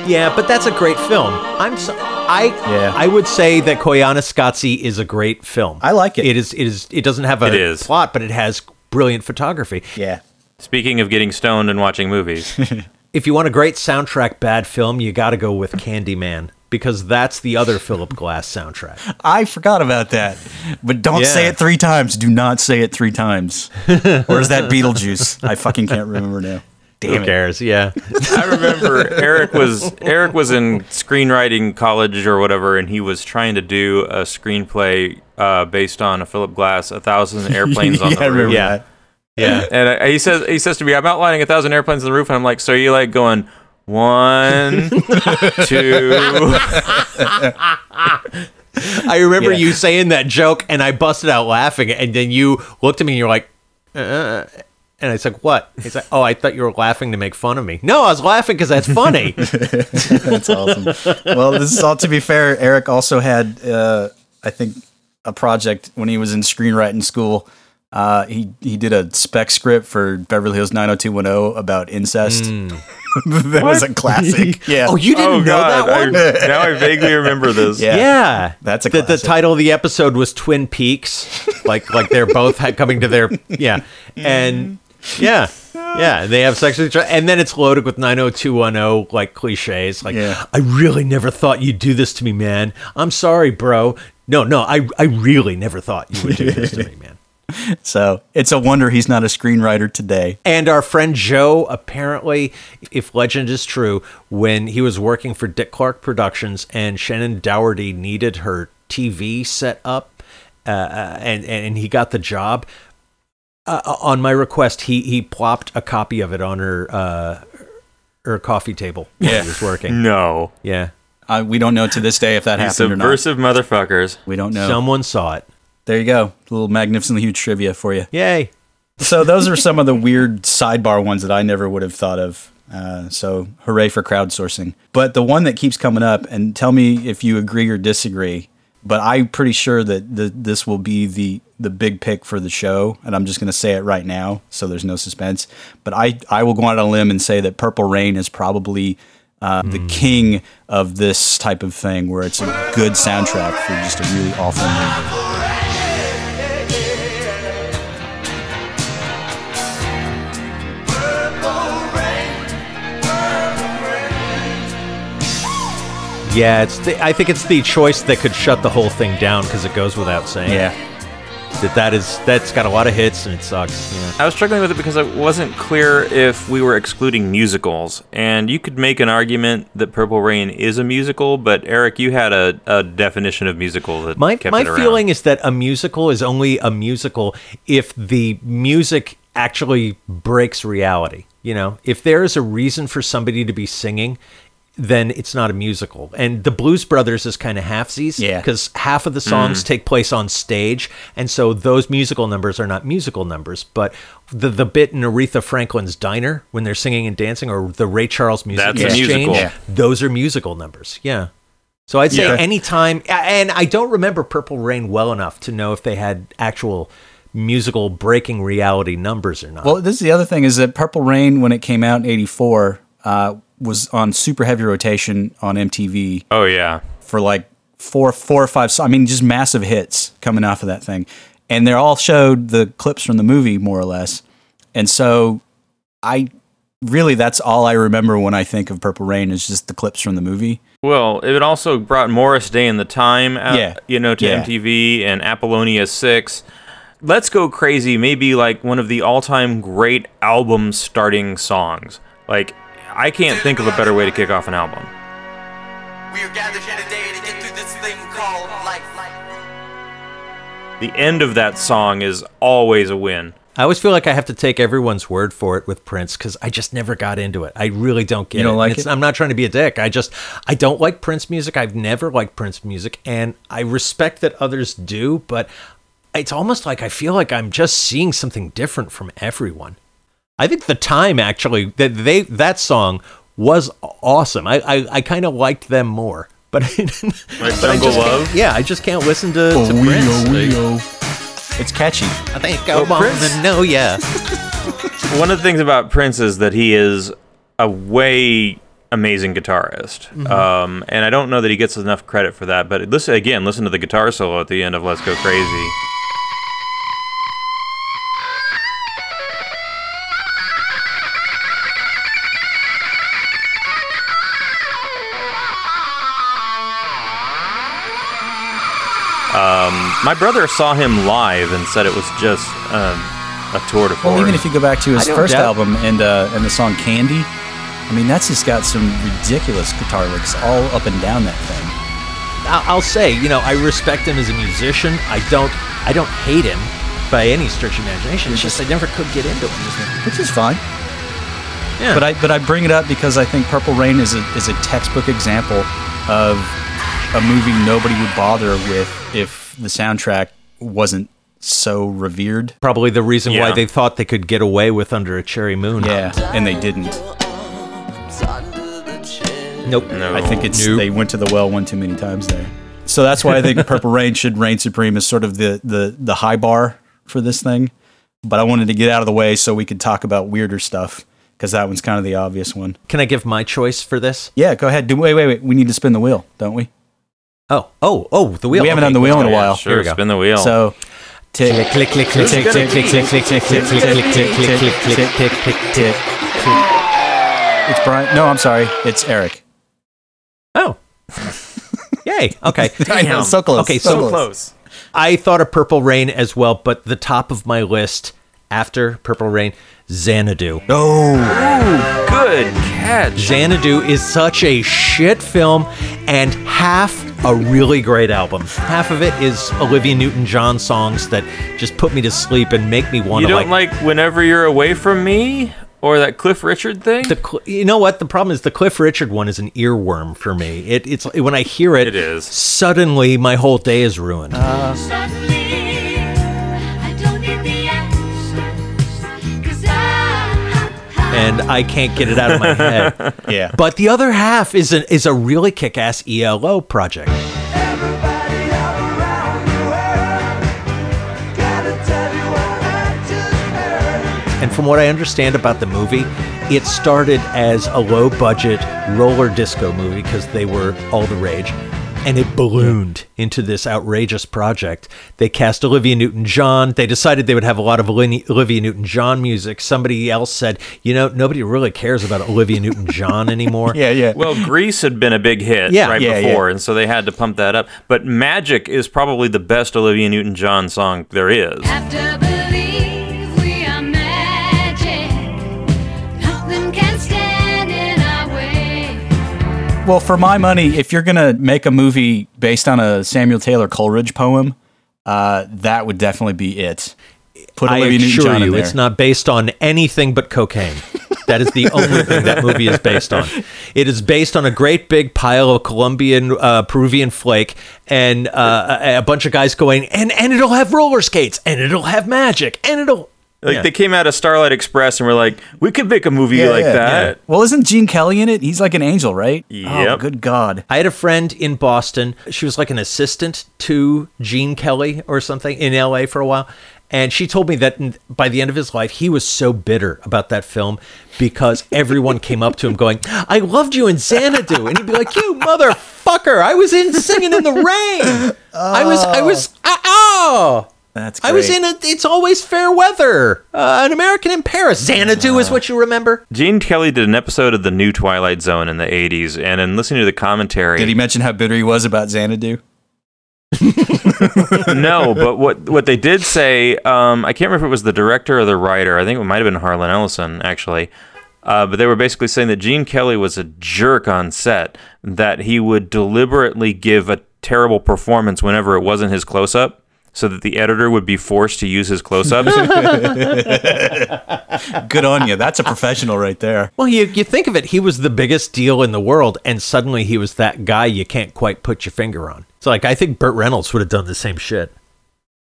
Yeah, but that's a great film. I'm so I Yeah. I would say that Koyaanisqatsi is a great film. I like it. It is it is it doesn't have a It is. plot, but it has brilliant photography. Yeah. Speaking of getting stoned and watching movies, If you want a great soundtrack bad film, you got to go with Candyman because that's the other Philip Glass soundtrack. I forgot about that. But don't say it three times. Do not say it three times. or is that Beetlejuice? I fucking can't remember now. Damn Who it. cares? Yeah. I remember Eric was Eric was in screenwriting college or whatever, and he was trying to do a screenplay uh, based on a Philip Glass, "A Thousand Airplanes on yeah, the remember Roof." Yeah. that. Yeah. And I, he says he says to me, "I'm outlining a thousand airplanes on the roof," and I'm like, "So you like going one, two? I remember Yeah. you saying that joke and I busted out laughing and then you looked at me and you're like, uh, and I said, what? He's like, oh, I thought you were laughing to make fun of me. No, I was laughing because that's funny. That's awesome. well, this is all to be fair. Eric also had, uh, I think, a project when he was in screenwriting school. Uh, he he did a spec script for Beverly Hills 90210 about incest. that was a classic. Yeah. oh, you didn't oh know God! that one? I, now I vaguely remember this. Yeah. Yeah, That's a the, the title of the episode was Twin Peaks, like like they're both coming to their yeah, and yeah, yeah, they have sex with each other, and then it's loaded with nine hundred two one zero like cliches, like Yeah. I really never thought you'd do this to me, man. I'm sorry, bro. No, no, I I really never thought you would do this to me, man. So it's a wonder he's not a screenwriter today. And our friend Joe, apparently, if legend is true, when he was working for Dick Clark Productions and Shannen Doherty needed her TV set up, uh, uh, and and he got the job. Uh, on my request, he he plopped a copy of it on her uh, her coffee table while Yeah. he was working. No, Yeah, Uh, we don't know to this day if that happened or not. subversive motherfuckers. We don't know. someone saw it. There you go. A little magnificently huge trivia for you. Yay! So those are some of the weird sidebar ones that I never would have thought of. Uh, so hooray for crowdsourcing. But the one that keeps coming up, and tell me if you agree or disagree. But I'm pretty sure that the, this will be the the big pick for the show, and I'm just going to say it right now, so there's no suspense. But I I will go out on a limb and say that Purple Rain is probably uh, the king of this type of thing, where it's a good soundtrack for just a really awful movie. Yeah, it's the, I think it's the choice that could shut the whole thing down because it goes without saying. Yeah. that that is that's got a lot of hits and it sucks. Yeah. I was struggling with it because it wasn't clear if we were excluding musicals. And you could make an argument that Purple Rain is a musical, but Eric, you had a, a definition of musical that My kept my it around. feeling is that a musical is only a musical if the music actually breaks reality. You know, if there is a reason for somebody to be singing, then it's not a musical. And the Blues Brothers is kind of halfsies, Yeah. because half of the songs take place on stage, and so those musical numbers are not musical numbers. But the the bit in Aretha Franklin's diner when they're singing and dancing, or the Ray Charles music That's a exchange, musical. Yeah. those are musical numbers. Yeah. So I'd say Yeah. anytime, and I don't remember Purple Rain well enough to know if they had actual musical breaking reality numbers or not. Well, this is the other thing is that Purple Rain, when it came out in '84, uh, was on super heavy rotation on MTV Oh, yeah. for like four, four or five. I mean, just massive hits coming off of that thing, and they all showed the clips from the movie more or less. And so, I really that's all I remember when I think of Purple Rain is just the clips from the movie. Well, it also brought Morris Day and the Time, out, Yeah. you know, to Yeah. MTV and Apollonia 6. Let's Go Crazy may be like one of the all-time great album starting songs. Like, I can't think of a better way to kick off an album. We are gathered here today to get through this thing called life. The end of that song is always a win. I always feel like I have to take everyone's word for it with Prince because I just never got into it. I really don't get You don't it. like It's- it? I'm not trying to be a dick. I just I don't like Prince music. I've never liked Prince music, and I respect that others do, but it's almost like I feel like I'm just seeing something different from everyone. I think the time actually that they that song was awesome. I I, I kind of liked them more, but, I, Like but I Jungle just Love? yeah, I just can't listen to, to Oh, we Prince. oh, we oh. It's catchy. I think I Well, want Prince- to know ya. One of the things about Prince is that he is a way amazing guitarist. Mm-hmm. Um, and I don't know that he gets enough credit for that. But listen again, listen to the guitar solo at the end of Let's Go Crazy. Um, my brother saw him live and said it was just um, a tour de force. Well, even if you go back to his first doubt- album and uh, and the song Candy, I mean that's just got some ridiculous guitar licks all up and down that thing. I- I'll say, you know, I respect him as a musician. I don't, I don't hate him by any stretch of imagination. It's just I never could get into him. which is fine. Yeah. But I but I bring it up because I think Purple Rain is a is a textbook example of a movie nobody would bother with if the soundtrack wasn't so revered. Probably the reason why they thought they could get away with Under a Cherry Moon. Yeah, and they didn't. Nope. No. I think it's Nope. they went to the well one too many times there. So that's why I think Purple Rain should reign supreme as sort of the the the high bar for this thing. But I wanted to get out of the way so we could talk about weirder stuff because that one's kind of the obvious one. Can I give my choice for this? Yeah, go ahead. Do, wait, wait, wait. We need to spin the wheel, don't we? Oh, oh, oh, the wheel. We haven't done the wheel in a while. Sure, Here we go. spin the wheel. So tick, Click, click, click, click, click, click, click, click, click, click, click, click, click, click, click, click, click, click, click. It's Brian. No, I'm sorry. It's Eric. Oh. Yay. Okay. I know, so close, Okay, so so close. I thought of Purple Rain as well, but the top of my list after Purple Rain, Xanadu. Oh, Good catch. Xanadu is such a shit film and half a really great album. Half of it is Olivia Newton-John songs that just put me to sleep and make me want to. You don't like, whenever you're away from me or that Cliff Richard thing? the Cl- you know what the problem is the Cliff Richard one is an earworm for me. It, it's when I hear it, It is. suddenly my whole day is ruined. Suddenly, and I can't get it out of my head. yeah. But the other half is a, is a really kick-ass ELO project. Everybody all around the world. Gotta tell you what I just heard. And from what I understand about the movie, it started as a low budget roller disco movie because they were all the rage. And it ballooned into this outrageous project. They cast Olivia Newton John. They decided they would have a lot of Olivia Newton John music. Somebody else said, you know, nobody really cares about Olivia Newton John anymore. Yeah, yeah. well, Grease had been a big hit Yeah. right Yeah, before, yeah. and so they had to pump that up. But Magic is probably the best Olivia Newton John song there is. Well, for my money, if you're gonna make a movie based on a Samuel Taylor Coleridge poem, uh, that would definitely be it. Put I Olivia assure in you, there. it's not based on anything but cocaine. That is the only thing that movie is based on. It is based on a great big pile of Colombian, uh, Peruvian flake, and uh, a, a bunch of guys going, and and it'll have roller skates, and it'll have magic, and it'll. Like Yeah. they came out of Starlight Express and were like, "We could make a movie Yeah, like yeah, that." yeah. Well, isn't Gene Kelly in it? He's like an angel, right? Oh, Yep. good God. I had a friend in Boston. She was like an assistant to Gene Kelly or something in LA for a while. And she told me that by the end of his life, he was so bitter about that film because everyone came up to him going, I loved you in Xanadu. And he'd be like, You motherfucker, I was in Singing in the Rain. I was, I was, ah, oh. That's great. I was in a, It's Always Fair Weather, uh, An American in Paris. Xanadu is what you remember. Gene Kelly did an episode of the new Twilight Zone in the '80s, and in listening to the commentary, Did he mention how bitter he was about Xanadu? no, but what what they did say, um, I can't remember if it was the director or the writer. I think it might have been Harlan Ellison actually. Uh, but they were basically saying that Gene Kelly was a jerk on set, that he would deliberately give a terrible performance whenever it wasn't his close up, so that the editor would be forced to use his close ups. Good on you. That's a professional right there. Well, you, you think of it, he was the biggest deal in the world, and suddenly he was that guy you can't quite put your finger on. So, like, I think Burt Reynolds would have done the same shit.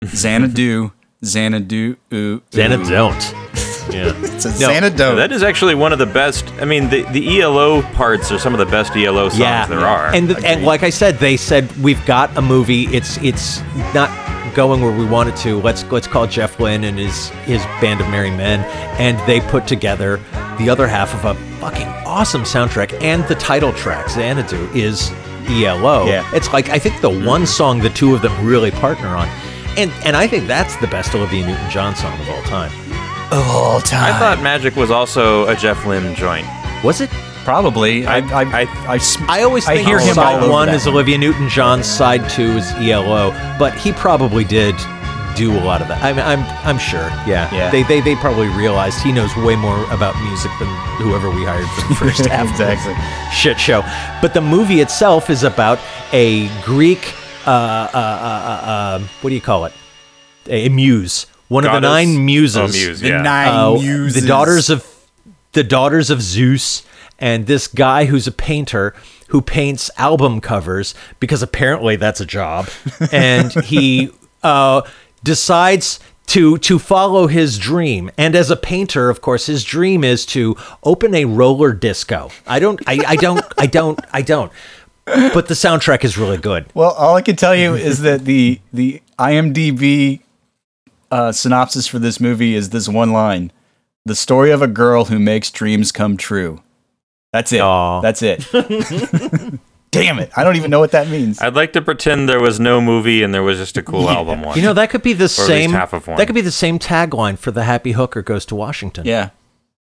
Xanadu, Xanadu, ooh, Xana ooh. don't. Yeah. It's a No, Xanadu. that is actually one of the best. I mean, the, the ELO parts are some of the best ELO songs yeah, there are. And the, and like I said, they said we've got a movie. It's it's not going where we wanted to. Let's let's call Jeff Lynne and his his band of merry men, and they put together the other half of a fucking awesome soundtrack. And the title track, Xanadu, is ELO. Yeah. It's like I think the mm-hmm. one song the two of them really partner on. And, and I think that's the best Olivia Newton-John song of all time. Of all time. I thought Magic was also a Jeff Lynne joint. Was it? Probably. I, I, I- I, I, I always I hear him all side one that is Olivia Newton-John, side two is ELO, but he probably did do a lot of that. I mean, I'm I'm sure. Yeah. Yeah. They, they they probably realized he knows way more about music than whoever we hired for the first half. of this Exactly. Shit show. But the movie itself is about a Greek. Uh, uh, uh, uh, uh, what do you call it? A muse. One of the nine muses Oh, muse, The nine uh, muses. the daughters of the daughters of Zeus and this guy who's a painter who paints album covers because apparently that's a job and he uh, decides to to follow his dream. And as a painter of course his dream is to open a roller disco. I don't i, I don't i don't i don't. But the soundtrack is really good. Well, all I can tell you is that the the IMDb uh, synopsis for this movie is this one line: "The story of a girl who makes dreams come true." That's it. Aw. That's it. Damn it! I don't even know what that means. I'd like to pretend there was no movie and there was just a cool album one. you know that could be the least same half of one. that could be the same tagline for the happy hooker goes to washington Yeah,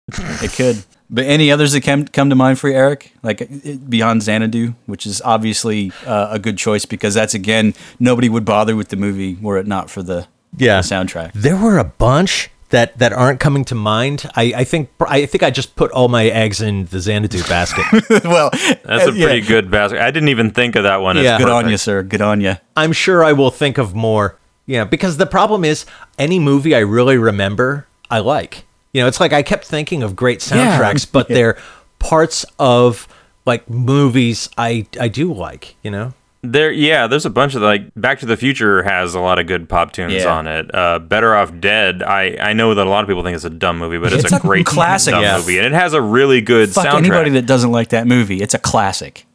it could. But any others that come come to mind for you, Eric? Like uh, beyond Xanadu, which is obviously uh, a good choice because that's again nobody would bother with the movie were it not for the, Yeah. the soundtrack. There were a bunch that that aren't coming to mind. I, I think I think I just put all my eggs in the Xanadu basket. well, That's a uh, yeah. pretty good basket. I didn't even think of that one. Yeah. As Good on you, sir. Good on you. I'm sure I will think of more. Yeah, because the problem is any movie I really remember, I like. You know, it's like I kept thinking of great Yeah. soundtracks, but Yeah. they're parts of like movies I I do like. You know. There, yeah, there's a bunch of like Back to the Future has a lot of good pop tunes Yeah. on it. Uh, Better Off Dead. I I know that a lot of people think it's a dumb movie, but it's, It's a a great classic. dumb Yeah. movie, and it has a really good Fuck soundtrack. anybody that doesn't like that movie. It's a classic.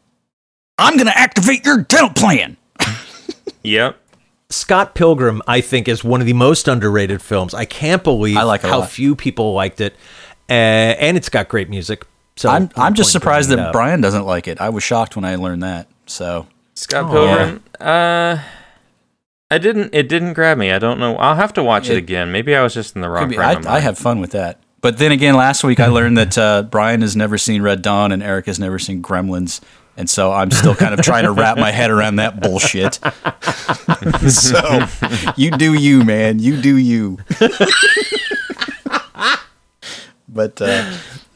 I'm gonna activate your dental plan. yep. Scott Pilgrim, I think, is one of the most underrated films. I can't believe I like how lot. few people liked it, uh, and it's got great music. So I'm I'm just surprised that. Brian doesn't like it. I was shocked when I learned that. So Scott Pilgrim. Uh, I didn't. It didn't grab me. I don't know. I'll have to watch it, It- again. Maybe I was just in the wrong be- frame I, of I mind. have fun with that. But then again, last week I learned that uh, Brian has never seen Red Dawn and Eric has never seen Gremlins. And so I'm still kind of trying to wrap my head around that bullshit. so you do you, man. You do you. but uh,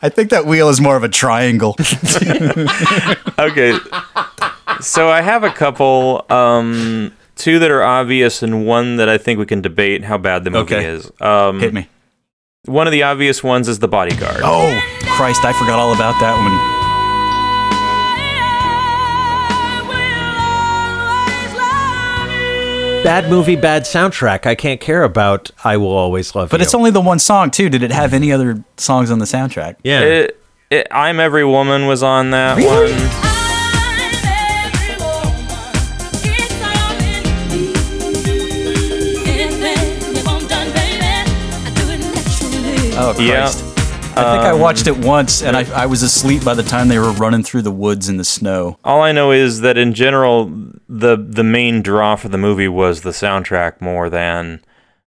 I think that wheel is more of a triangle. okay. So I have a couple, um, two that are obvious and one that I think we can debate how bad the movie Okay. is. Um, Hit me. One of the obvious ones is The Bodyguard. Oh, Christ! I forgot all about that one. Bad movie, bad soundtrack. I can't care about. I will always love You. But you. it's only the one song too. Did it have any other songs on the soundtrack? yeah. It, it, I'm Every Woman was on that one. Oh Yeah. I think I watched it once, and I, I was asleep by the time they were running through the woods in the snow. All I know is that in general, the the main draw for the movie was the soundtrack more than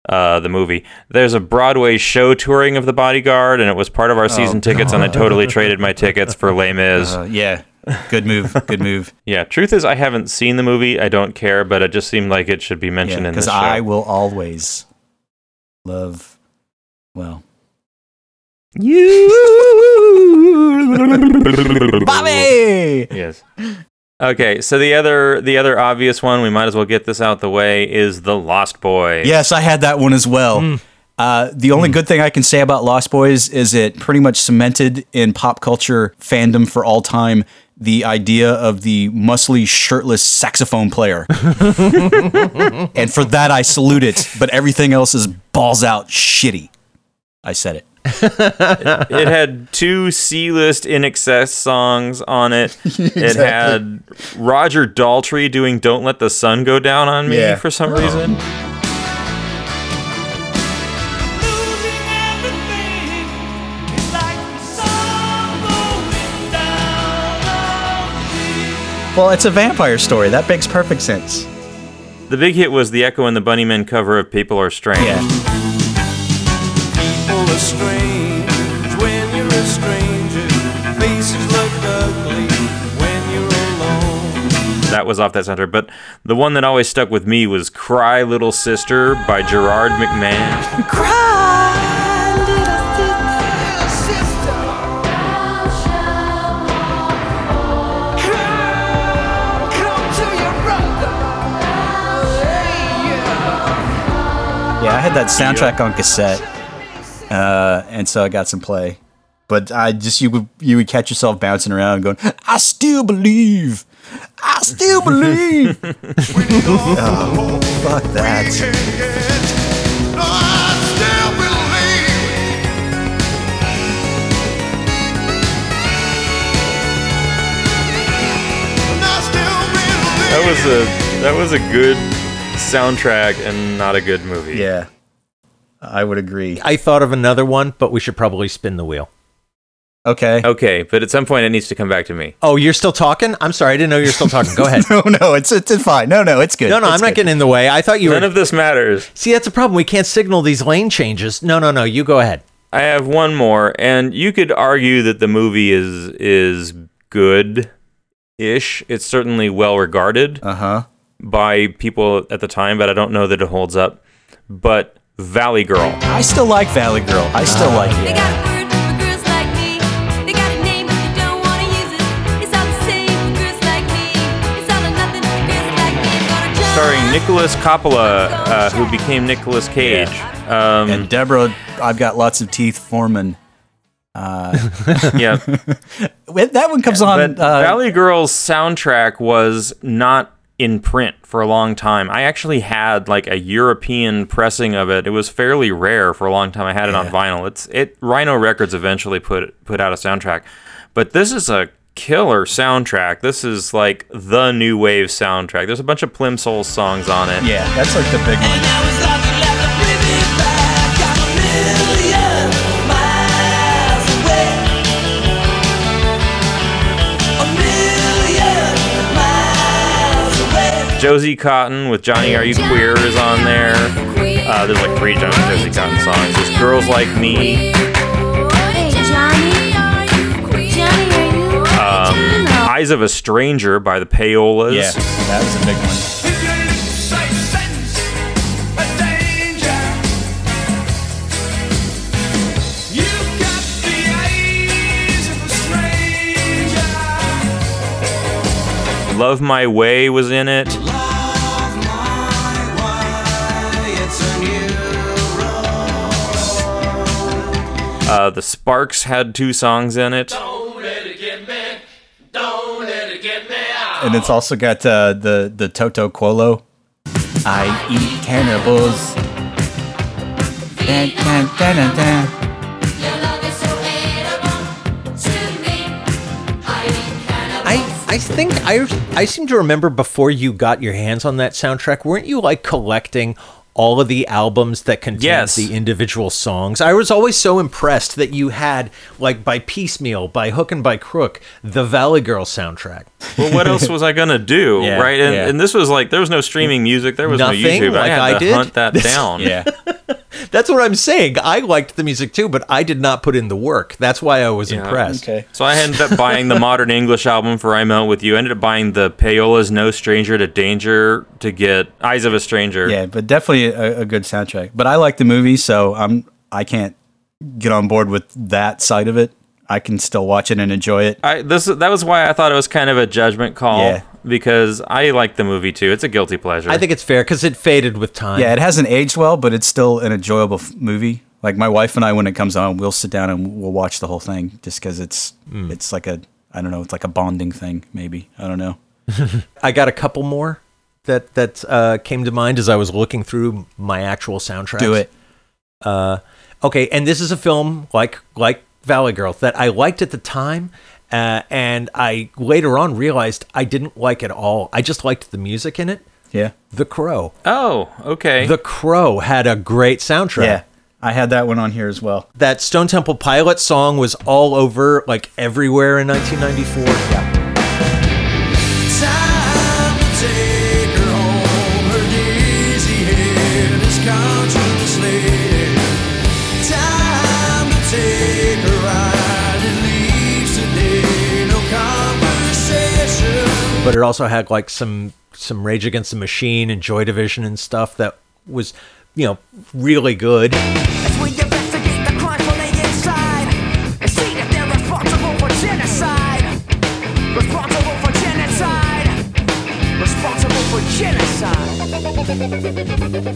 uh, the movie. There's a Broadway show touring of The Bodyguard, and it was part of our season tickets, and I totally traded my tickets for Les Mis. Uh, yeah, good move, good move. yeah, truth is, I haven't seen the movie. I don't care, but it just seemed like it should be mentioned in Because this show. I will always love, well, Bobby. Yes. Okay, so the other the other obvious one, we might as well get this out the way, is the Lost Boy. Yes, I had that one as well. Uh, the only good thing I can say about Lost Boys is it pretty much cemented in pop culture fandom for all time the idea of the muscly, shirtless saxophone player. and for that, I salute it. But everything else is balls out shitty. I said it. it had two C-list INXS songs on it. It had Roger Daltrey doing "Don't Let the Sun Go Down on Me" Yeah. for some oh. reason. Losing everything is like the sun going down on me. Well, it's a vampire story. That makes perfect sense. The big hit was the Echo and the Bunnymen cover of "People Are Strange." Yeah. That was off that soundtrack. But the one that always stuck with me was "Cry Little Sister" by Gerard McMahon. Cry. Yeah, I had that soundtrack on cassette, uh, and so I got some play. But I just you would you would catch yourself bouncing around going, I still believe, I still believe. oh, fuck that. That was a that was a good soundtrack and not a good movie. Yeah, I would agree. I thought of another one, but we should probably spin the wheel. Okay. Okay, but at some point it needs to come back to me. Oh, you're still talking? I'm sorry, I didn't know you're still talking. Go ahead. No, no, it's it's fine. No, no, it's good. No, no, It's I'm not getting in the way. I thought you None were. None of this matters. See, that's a problem. We can't signal these lane changes. No, no, no. You go ahead. I have one more, and you could argue that the movie is is good ish. It's certainly well regarded Uh huh. by people at the time, but I don't know that it holds up. But Valley Girl. I still like Valley Girl. I still like They it. Starring Nicolas Coppola, uh, who became Nicolas Cage. Um, And Deborah, I've got lots of teeth. Foreman. yeah, That one comes on. uh, Valley Girl's soundtrack was not in print for a long time. I actually had like a European pressing of it. It was fairly rare for a long time. I had it on vinyl. It's it Rhino Records eventually put put out a soundtrack. But this is a killer soundtrack. This is like the new wave soundtrack. There's a bunch of Plimsouls songs on it. yeah, that's like the big one. Now it's nothing left to bring me back. I'm a million miles away. A million miles away. Josie Cotton with Johnny Are You Queer is on there. Uh, there's like three John- Josie Cotton songs. There's Girls Like Me. Eyes of a Stranger by the Payolas. Yeah, that was a big one. Love My Way was in it. Uh, the Sparks had two songs in it. And it's also got uh, the the Toto Coelo. I eat cannibals. Dun, dun, dun, dun, I think I I seem to remember before you got your hands on that soundtrack, weren't you like collecting all of the albums that contained Yes. the individual songs. I was always so impressed that you had like by piecemeal, by hook and by crook, the Valley Girl soundtrack. Well, what else was I gonna do, Yeah, right? And, yeah. and this was like there was no streaming music, there was Nothing, no YouTube. like I had I to did? hunt that down. Yeah. That's what I'm saying. I liked the music too, but I did not put in the work. That's why I was Yeah. impressed. Okay. So I ended up buying the Modern English album for I Melt With You. I ended up buying the Payola's No Stranger to Danger to get Eyes of a Stranger. Yeah, but definitely a, a good soundtrack. But I like the movie, so I'm I can't get on board with that side of it. I can still watch it and enjoy it. I this that was why I thought it was kind of a judgment call Yeah. because I like the movie too. It's a guilty pleasure. I think it's fair because it faded with time. Yeah, it hasn't aged well, but it's still an enjoyable f- movie. Like my wife and I, when it comes on, we'll sit down and we'll watch the whole thing just because it's mm. it's like a I don't know, it's like a bonding thing. Maybe I don't know. I got a couple more that that uh, came to mind as I was looking through my actual soundtrack. Do it. Uh, okay, and this is a film like like Valley Girl that I liked at the time, uh, and I later on realized I didn't like at all. I just liked the music in it. Yeah, The Crow. oh, okay. The Crow had a great soundtrack. yeah. I had that one on here as well. That Stone Temple Pilot song was all over, like everywhere in 1994. Yeah. But it also had like some some Rage Against the Machine and Joy Division and stuff that was, you know, really good. As we investigate the crime from the inside and see if they're responsible for genocide. Responsible for genocide. Responsible for genocide.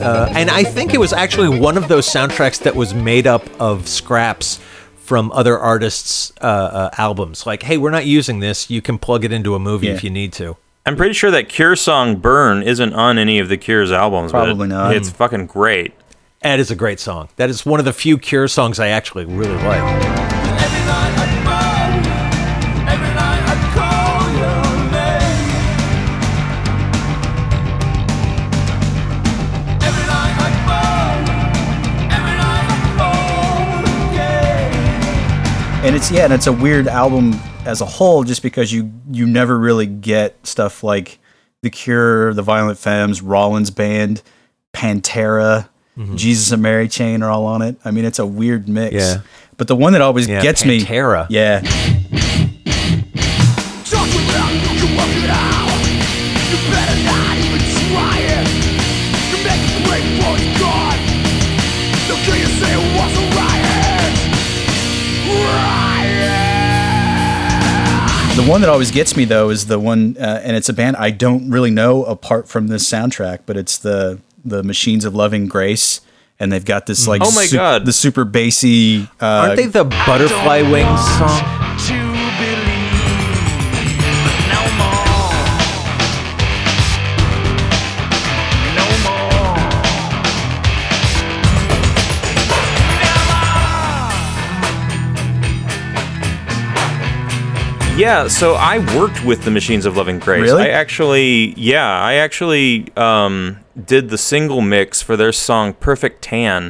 Uh, and I think it was actually one of those soundtracks that was made up of scraps from other artists' uh, uh, albums. Like, hey, we're not using this. You can plug it into a movie Yeah. if you need to. I'm pretty sure that Cure song "Burn" isn't on any of the Cure's albums. but Probably it- not. It's fucking great. That is a great song. That is one of the few Cure songs I actually really like. And it's yeah, and it's a weird album as a whole, just because you you never really get stuff like The Cure, The Violent Femmes, Rollins Band, Pantera, mm-hmm. Jesus and Mary Chain are all on it. I mean, it's a weird mix. Yeah. But the one that always Yeah, gets Pantera. me, yeah, one that always gets me though is the one, uh, and it's a band I don't really know apart from this soundtrack, but it's the the Machines of Loving Grace. And they've got this like Oh my su- God. the super bassy uh, Aren't they the Butterfly Wings song? Yeah, so I worked with the Machines of Loving Grace. Really? I actually, yeah, I actually um, did the single mix for their song "Perfect Tan."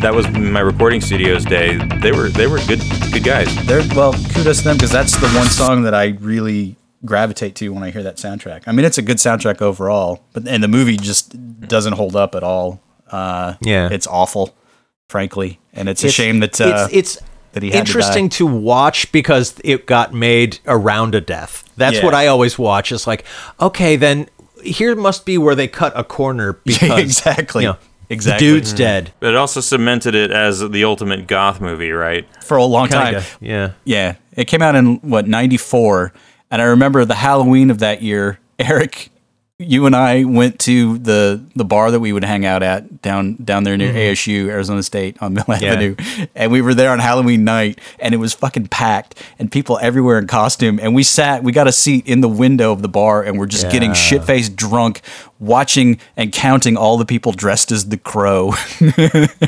That was my recording studios day. They were they were good good guys. They're well, kudos to them because that's the one song that I really gravitate to when I hear that soundtrack. I mean, it's a good soundtrack overall, but and the movie just doesn't hold up at all. Uh, Yeah. it's awful, frankly, and it's a It's- shame that uh, it's, it's that he had to interesting die. to, watch because it got made around a death. That's Yeah. what I always watch. It's like, okay, then here must be where they cut a corner because exactly, you know, exactly. the dude's dead. But it also cemented it as the ultimate goth movie, right? for a long Kinda, time. yeah. Yeah, it came out in what '94, and I remember the Halloween of that year. Eric you and I went to the the bar that we would hang out at down down there near mm-hmm. ASU, Arizona State on Mill Avenue, and we were there on Halloween night, and it was fucking packed, and people everywhere in costume, and we sat, we got a seat in the window of the bar, and we're just getting shit faced drunk, watching and counting all the people dressed as the Crow.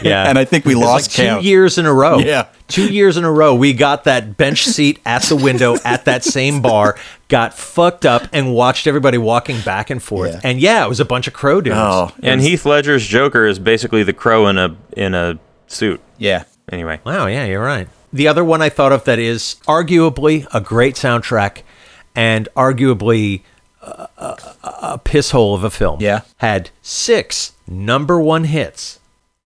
Yeah. and I think we lost like two count. years in a row. Yeah. Two years in a row. We got that bench seat at the window at that same bar, got fucked up, and watched everybody walking back and forth. Yeah. And yeah, it was a bunch of crow dudes. Oh, And Heath Ledger's Joker is basically the crow in a in a suit. yeah. Anyway, Wow, yeah, you're right. The other one I thought of that is arguably a great soundtrack and arguably a, a, a piss hole of a film. Yeah. Had six number one hits.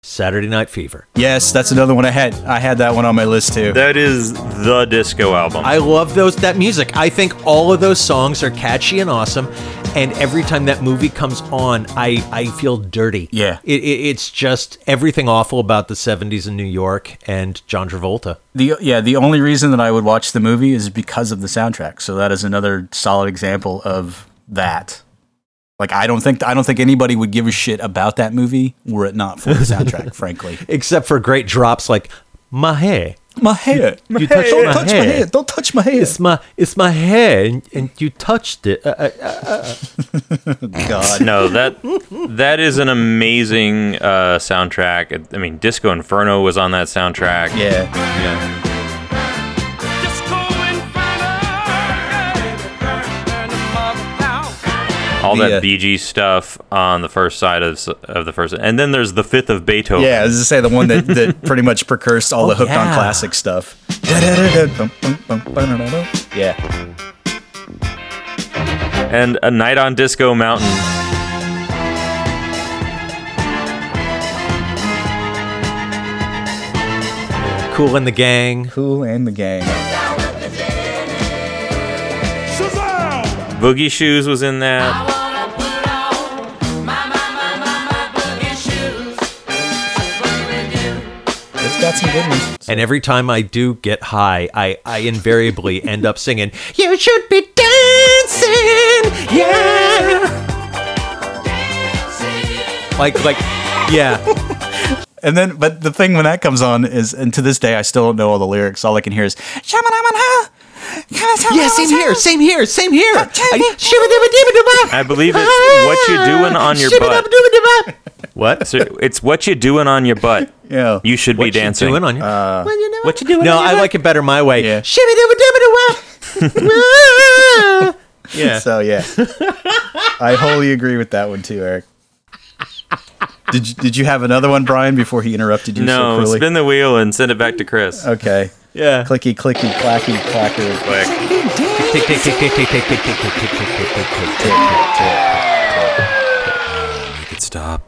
Saturday Night Fever. Yes, that's another one I had. I had that one on my list too. that is the disco album. I love those that music. I think all of those songs are catchy and awesome. And every time that movie comes on, I, I feel dirty. Yeah. It, it, it's just everything awful about the 70s in New York and John Travolta. The yeah, the only reason that I would watch the movie is because of the soundtrack. So that is another solid example of that. Like I don't think I don't think anybody would give a shit about that movie were it not for the soundtrack, frankly. Except for great drops like my hair. My hair. You touched Don't my touch hair. my hair. Don't touch my hair. It's my it's my hair, and, and you touched it. Uh, uh, God. no, that that is an amazing uh, soundtrack. I mean, Disco Inferno was on that soundtrack. Yeah. Yeah. All The, that uh, Bee stuff on the first side of, of the first, and then there's the fifth of Beethoven. Yeah, as I say, the one that, that pretty much precursed all the hooked on classic stuff. Yeah. and a night on Disco Mountain. cool in the gang. Kool and the Gang. Boogie Shoes was in that. It's got some good ones. And every time I do get high, I, I invariably end up singing, You should be dancing, yeah. Like, like, yeah. And then, but the thing when that comes on is, and to this day, I still don't know all the lyrics. All I can hear is, Yeah, same here, same here, same here. I, I believe it's what you're doing on your butt. What? So it's what you're doing on your butt. yeah. You should be What you dancing. doing on your? Uh, what you doing? No, I like it better my way. Yeah. Shibby-dibby-dibby-wah. yeah. So yeah, I wholly agree with that one too, Eric. Did you, did you have another one, Brian, before he interrupted you so no, cruelly? spin the wheel and send it back to Chris. okay. Yeah. Clicky, clicky, clacky, clacker. Quick. Tick, tick, tick, tick, tick, tick, tick, tick, tick, tick, tick, tick, tick, tick. You could stop.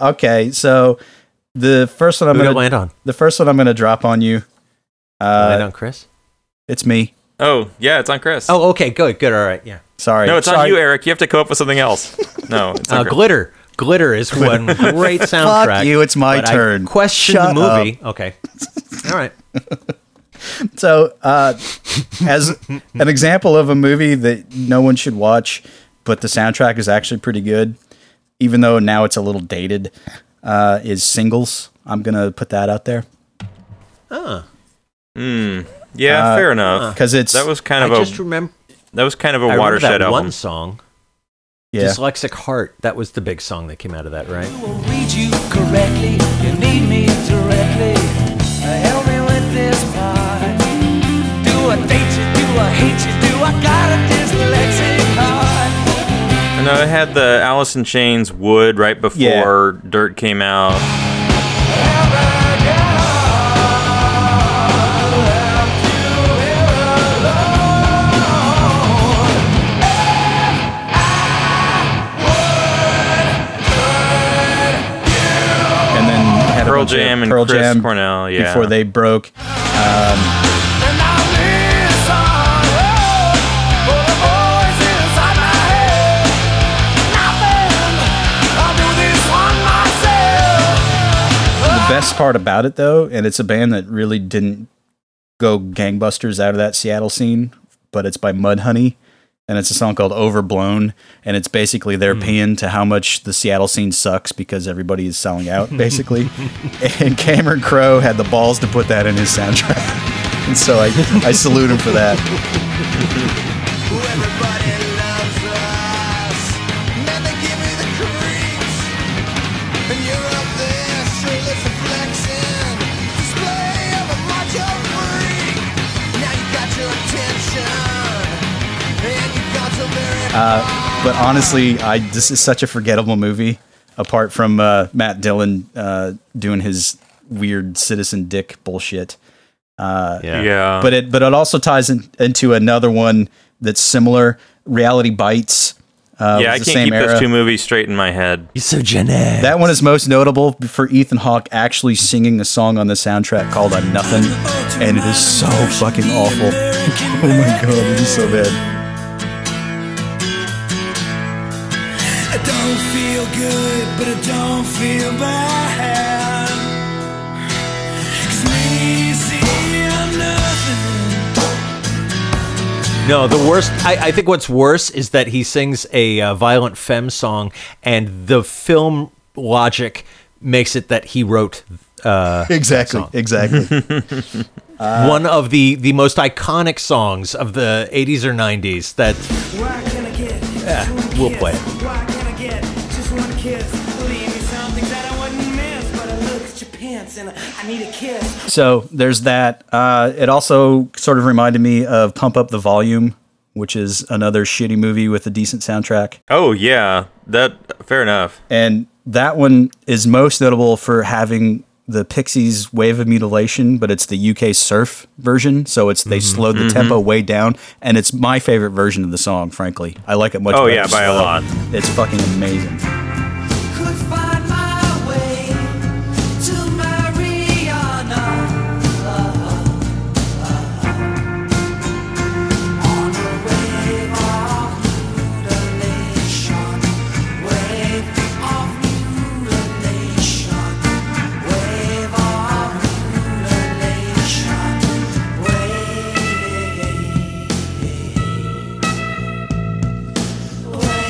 Okay, so the first one I'm Who did it gonna land on? the first one I'm gonna drop on you. Land Uh, on Chris? it's me. Oh, yeah, it's on Chris. Oh, okay, good, good, all right, yeah. Sorry. no, it's Sorry. on you, Eric. You have to come up with something else. No, it's on Uh, Chris. glitter. Glitter is one great soundtrack. you, it's my but I turn. question Shut the movie. Okay. All right. So, uh, as an example of a movie that no one should watch, but the soundtrack is actually pretty good, even though now it's a little dated, uh, is Singles. I'm gonna put that out there Yeah, Uh, fair enough. because it's That was kind of a just remember, that was kind of a I watershed that album. one song, Dyslexic Heart. That was the big song that came out of that, right? I know I had the Alice in Chains Would right before. Dirt came out. Pearl Jam and Pearl Chris Jam Cornell, yeah. before they broke. And I listen for the voice inside my head. Nothing. I'll do this one myself. The best part about it, though, and it's a band that really didn't go gangbusters out of that Seattle scene, but it's by Mudhoney, and it's a song called Overblown, and it's basically their hmm. paean to how much the Seattle scene sucks because everybody is selling out, basically. and Cameron Crowe had the balls to put that in his soundtrack, and so I I salute him for that. Some very But honestly, I this is such a forgettable movie. Apart from uh, Matt Dillon uh, doing his weird Citizen Dick bullshit. Yeah. Yeah. but it but it also ties in, into another one that's similar. Reality Bites. Uh, yeah, I can't same keep era. those two movies straight in my head. He's so generic. That one is most notable for Ethan Hawke actually singing a song on the soundtrack called "I'm Nothing," and it is so fucking awful. oh my god, it is so bad. Good, but I don't feel bad. 'Cause me, see, I'm nothing. No, the worst. I, I think what's worse is that he sings a uh, violent femme song, and the film logic makes it that he wrote uh, Exactly, song. exactly. one of the the most iconic songs of the 80s or 90s. That Why can I get? Yeah, we'll play it. Pants and I, I need a kiss. so there's that. Uh, it also sort of reminded me of "Pump Up the Volume," which is another shitty movie with a decent soundtrack. Oh yeah, that fair enough. And that one is most notable for having the Pixies Wave of Mutilation, but it's the UK surf version. So it's they Mm-hmm. slowed the tempo way down, and it's my favorite version of the song. Frankly, I like it much. Oh, better yeah, by a lot. It's fucking amazing.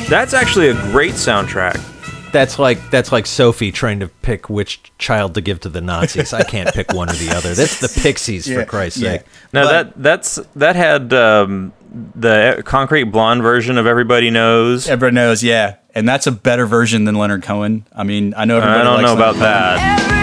That's actually a great soundtrack. that's like that's like Sophie trying to pick which child to give to the Nazis. I can't pick one or the other. That's the Pixies, for Christ's yeah. sake. Now But- that that's that had um, the Concrete Blonde version of Everybody Knows. Everybody knows, yeah, and that's a better version than Leonard Cohen. I mean, I know everybody I don't likes know about Cohen. that. Everybody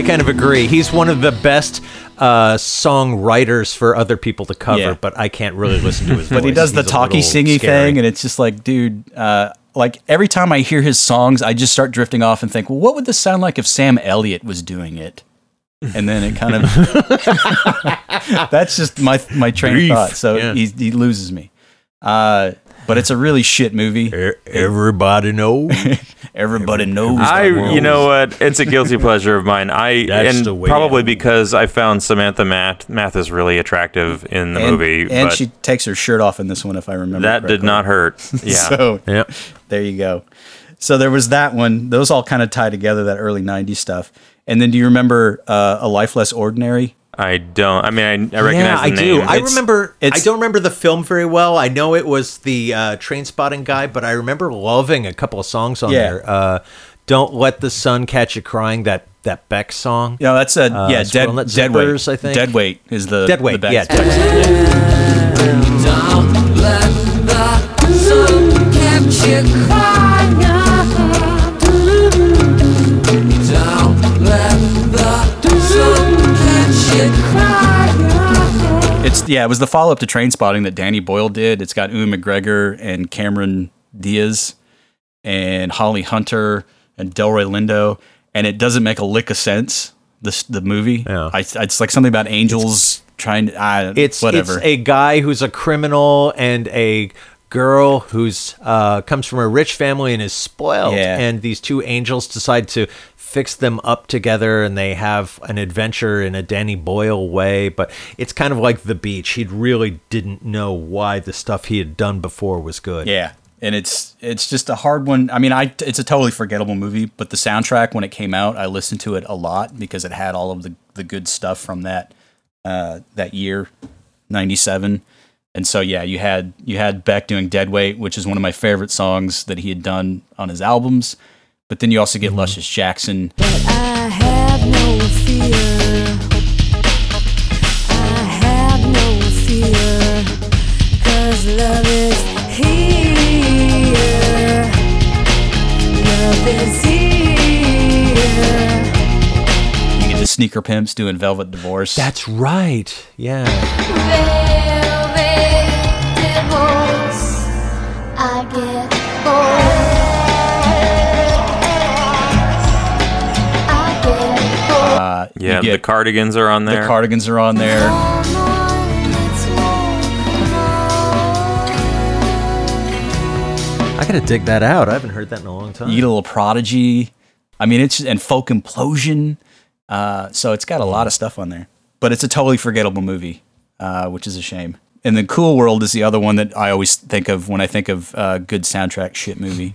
I kind of agree. He's one of the best uh, songwriters for other people to cover, Yeah. but I can't really listen to his voice. But he does the He's talky singy scary. thing, and it's just like, dude, uh, like every time I hear his songs, I just start drifting off and think, well, what would this sound like if Sam Elliott was doing it? And then it kind of that's just my my train of thought. So Yeah. he he loses me. Uh, but it's a really shit movie. Everybody knows. Everybody knows. I, you know what? It's a guilty pleasure of mine. I That's and the way probably I- because I found Samantha Math Mathis really attractive in the and, movie, and but she takes her shirt off in this one, if I remember. that did not hurt. Yeah, So yep. there you go. So there was that one. Those all kind of tie together that early '90s stuff. And then, do you remember uh, a life less ordinary? I don't. I mean, I, I recognize Yeah, the I do. name. I It's- remember. I don't remember the film very well. I know it was the uh, Trainspotting guy, but I remember loving a couple of songs on Yeah. there. Uh, "Don't Let the Sun Catch You Crying" that that Beck song. You know, that's a Uh, yeah, dead, Swirling It dead Zippers, weight. I think. Dead weight is the Dead Weight, best- yeah, best- Don't let the sun catch you crying. It's yeah, it was the follow up to Trainspotting that Danny Boyle did. It's got Ewan McGregor and Cameron Diaz and Holly Hunter and Delroy Lindo, and it doesn't make a lick of sense. This the movie. Yeah. I, it's like something about angels trying to. I, It's whatever. It's a guy who's a criminal and a girl who's uh, comes from a rich family and is spoiled, Yeah. and these two angels decide to fix them up together, and they have an adventure in a Danny Boyle way. But it's kind of like the beach. He really didn't know why the stuff he had done before was good. Yeah, and it's it's just a hard one. I mean, I it's a totally forgettable movie, but the soundtrack when it came out, I listened to it a lot because it had all of the the good stuff from that uh, that year, '97. And so yeah, you had you had Beck doing Dead Weight, which is one of my favorite songs that he had done on his albums. But then you also get mm-hmm. Luscious Jackson. I have no fear. I have no fear. Cause love is here. Love is here. You get the Sneaker Pimps doing Velvet Divorce. That's right. Yeah. Bored. you Yeah, the cardigans are on there. the. Cardigans are on there. Come on, let's walk I gotta dig that out. I haven't heard that in a long time. You get a little Prodigy. I mean, it's and Folk Implosion. Uh, so it's got a lot of stuff on there, but it's a totally forgettable movie, uh, which is a shame. And then Cool World is the other one that I always think of when I think of uh, good soundtrack shit movie.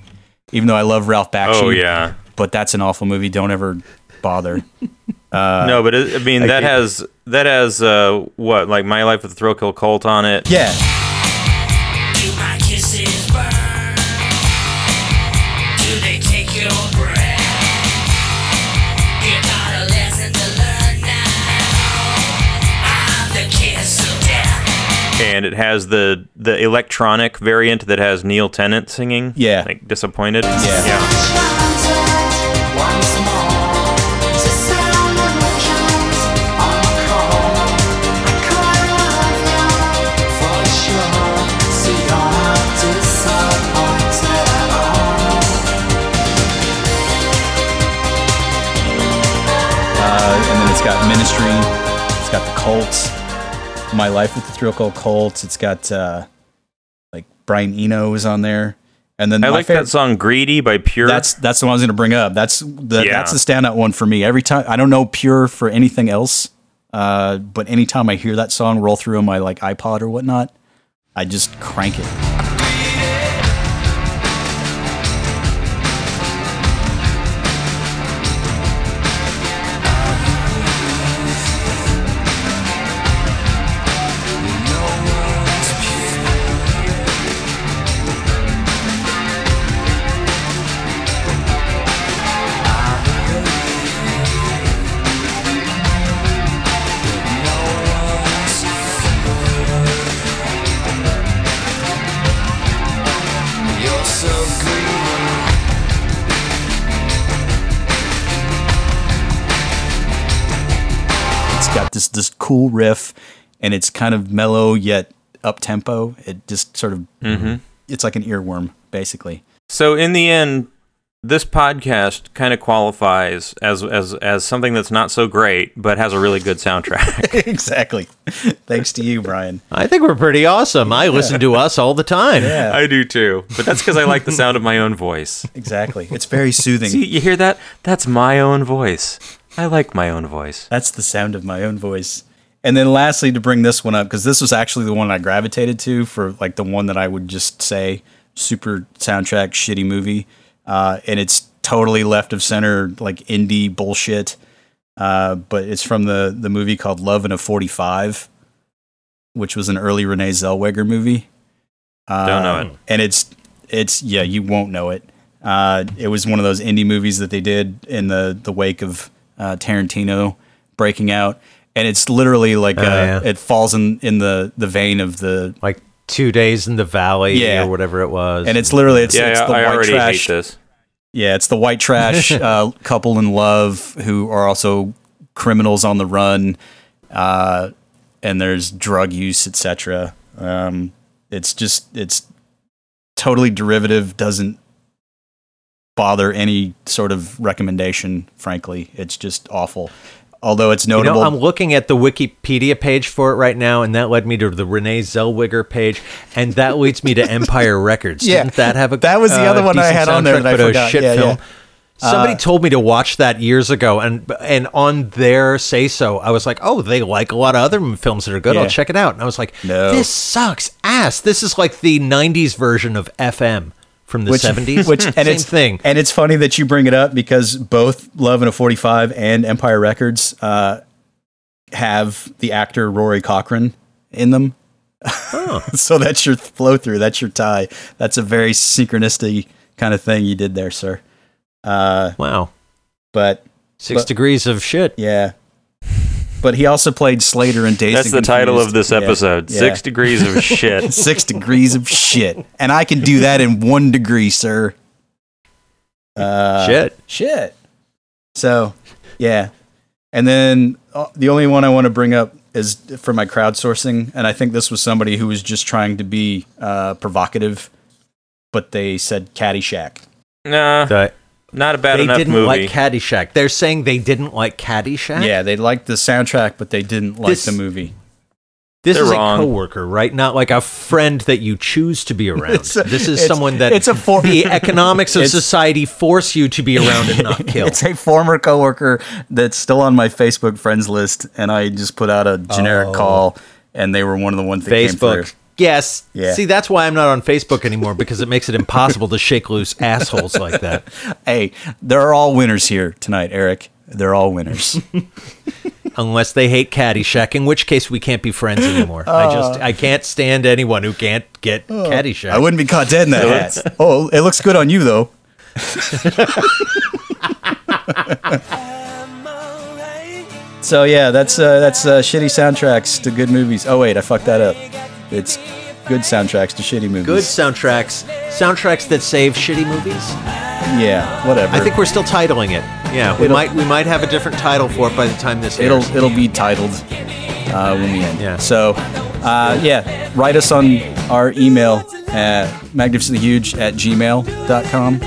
Even though I love Ralph Bakshi. Oh yeah. but that's an awful movie. Don't ever bother. no, but it, I mean that can't- has that has uh what like My Life with the Thrill Kill Kult on it. yeah, Do my kisses burn? Do they take your breath? You got a lesson to learn now. I'm the kiss of death. and it has the the electronic variant that has Neil Tennant singing. Yeah. like Disappointed. Yeah. yeah. It's got the Colts. My Life with the Thrill Kill Colts. It's got uh, like Brian Eno is on there, and then I my like favorite- that song "Greedy" by Pure. That's that's the one I was going to bring up. That's the Yeah. that's the standout one for me. Every time I don't know Pure for anything else, uh, but anytime I hear that song roll through on my like iPod or whatnot, I just crank it. This this cool riff, and it's kind of mellow yet up tempo. It just sort of mm-hmm. it's like an earworm basically. So in the end, this podcast kind of qualifies as as as something that's not so great, but has a really good soundtrack. exactly. Thanks to you, Brian. I think we're pretty awesome. I listen to us all the time. Yeah, I do too, but that's because I like the sound of my own voice. exactly. It's very soothing. See, you hear that? That's my own voice. I like my own voice. That's the sound of my own voice. And then lastly, to bring this one up, because this was actually the one I gravitated to for like the one that I would just say super soundtrack, shitty movie. Uh, and it's totally left of center, like indie bullshit. Uh, but it's from the, the movie called Love and a 45, which was an early Renee Zellweger movie. Uh, Don't know it. And it's, it's, yeah, you won't know it. Uh, it was one of those indie movies that they did in the, the wake of uh, Tarantino breaking out. And it's literally like, uh, yeah. it falls in, in the, the vein of the, Like two days in the valley Yeah. or whatever it was. and it's literally, it's, yeah, it's yeah, the I white already trash. hate this. Yeah, it's the white trash uh, couple in love who are also criminals on the run, uh, and there's drug use, etc. Um, it's just it's totally derivative. Doesn't bother any sort of recommendation. Frankly, it's just awful. although it's You notable. know, I'm looking at the Wikipedia page for it right now, and that led me to the Renee Zellweger page, and that leads me to Empire Records. Yeah, Didn't that have a that was the uh, other one I had on there that I forgot. shit Yeah, film? yeah. Somebody Uh, told me to watch that years ago, and and on their say so, I was like, oh, they like a lot of other films that are good. Yeah. I'll check it out. And I was like, No. this sucks ass. This is like the '90s version of FM from the '70s. which and Same it's thing. And it's funny that you bring it up because both Love and a 45 and Empire Records uh, have the actor Rory Cochrane in them. Oh. so that's your flow through. That's your tie. That's a very synchronistic kind of thing you did there, sir. Uh, wow. But Six but- degrees of shit. Yeah. But he also played Slater in Dazed. That's and the title of this episode. yeah. Six degrees of shit. Six degrees of shit. And I can do that in one degree, sir. Uh, Shit. Shit. So, yeah. And then uh, the only one I want to bring up is for my crowdsourcing. And I think this was somebody who was just trying to be uh, provocative, but they said Caddyshack. Nah, The- not a bad they enough didn't movie. like Caddyshack. They're saying they didn't like Caddyshack. Yeah, they liked the soundtrack, but they didn't like This- the movie. This They're is wrong. a coworker, right? Not like a friend that you choose to be around. It's a- this is it's- someone that it's a for- the economics of society force you to be around and not kill. It's a former coworker that's still on my Facebook friends list, and I just put out a generic Oh. call, and they were one of the ones that came Facebook. through. Yes. Yeah. See, that's why I'm not on Facebook anymore because it makes it impossible to shake loose assholes like that. Hey, they're all winners here tonight, Eric. They're all winners. Unless they hate Caddyshack, in which case we can't be friends anymore. I just I can't stand anyone who can't get Caddyshack. I wouldn't be caught dead in that hat. Oh, it looks good on you though. so yeah, that's uh, that's uh, shitty soundtracks to good movies. Oh wait, I fucked that up. It's good soundtracks to shitty movies. Good soundtracks, soundtracks that save shitty movies. Yeah, whatever. I think we're still titling it. Yeah, we It'll- might we might have a different title for it by the time this it'll airs. it'll be titled uh, when we end. Yeah. So, uh, yeah, write us on our email at magnificentlyhuge at gmail.com.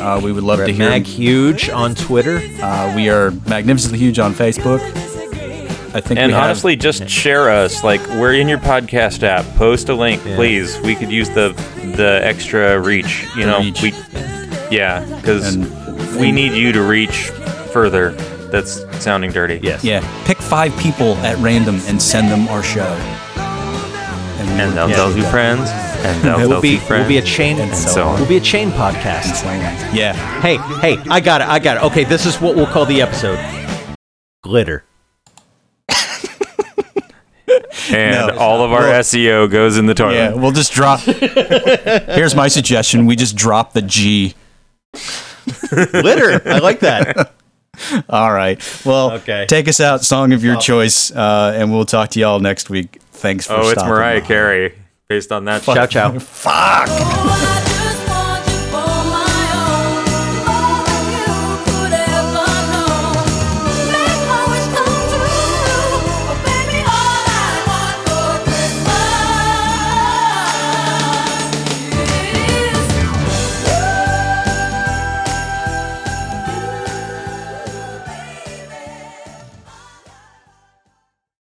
Uh, we would love to hear. Mag Huge on Twitter. Uh, we are magnificently huge on Facebook. I think. And we have- honestly, just share us. Like we're in your podcast app. Post a link, Yeah. please. We could use the the extra reach. You The know, reach. we yeah, because we need you to reach further. That's sounding dirty. Yes. yeah, pick five people at random and send them our show. we And will they'll get tell to two friends, and they'll We'll tell be two friends. we'll be a chain and so on. We'll be a chain podcast. Yeah. Hey, hey, I got it. I got it. Okay, this is what we'll call the episode. Glitter. And No. all of our Well- SEO goes in the toilet. Yeah, we'll just drop. Here's my suggestion: we just drop the G. Litter. I like that. All right. Well, Okay. take us out, song of your choice, uh, and we'll talk to y'all next week. Thanks for Oh, it's Mariah. Carey. Based on that. Ciao, ciao. Fuck. Oh, I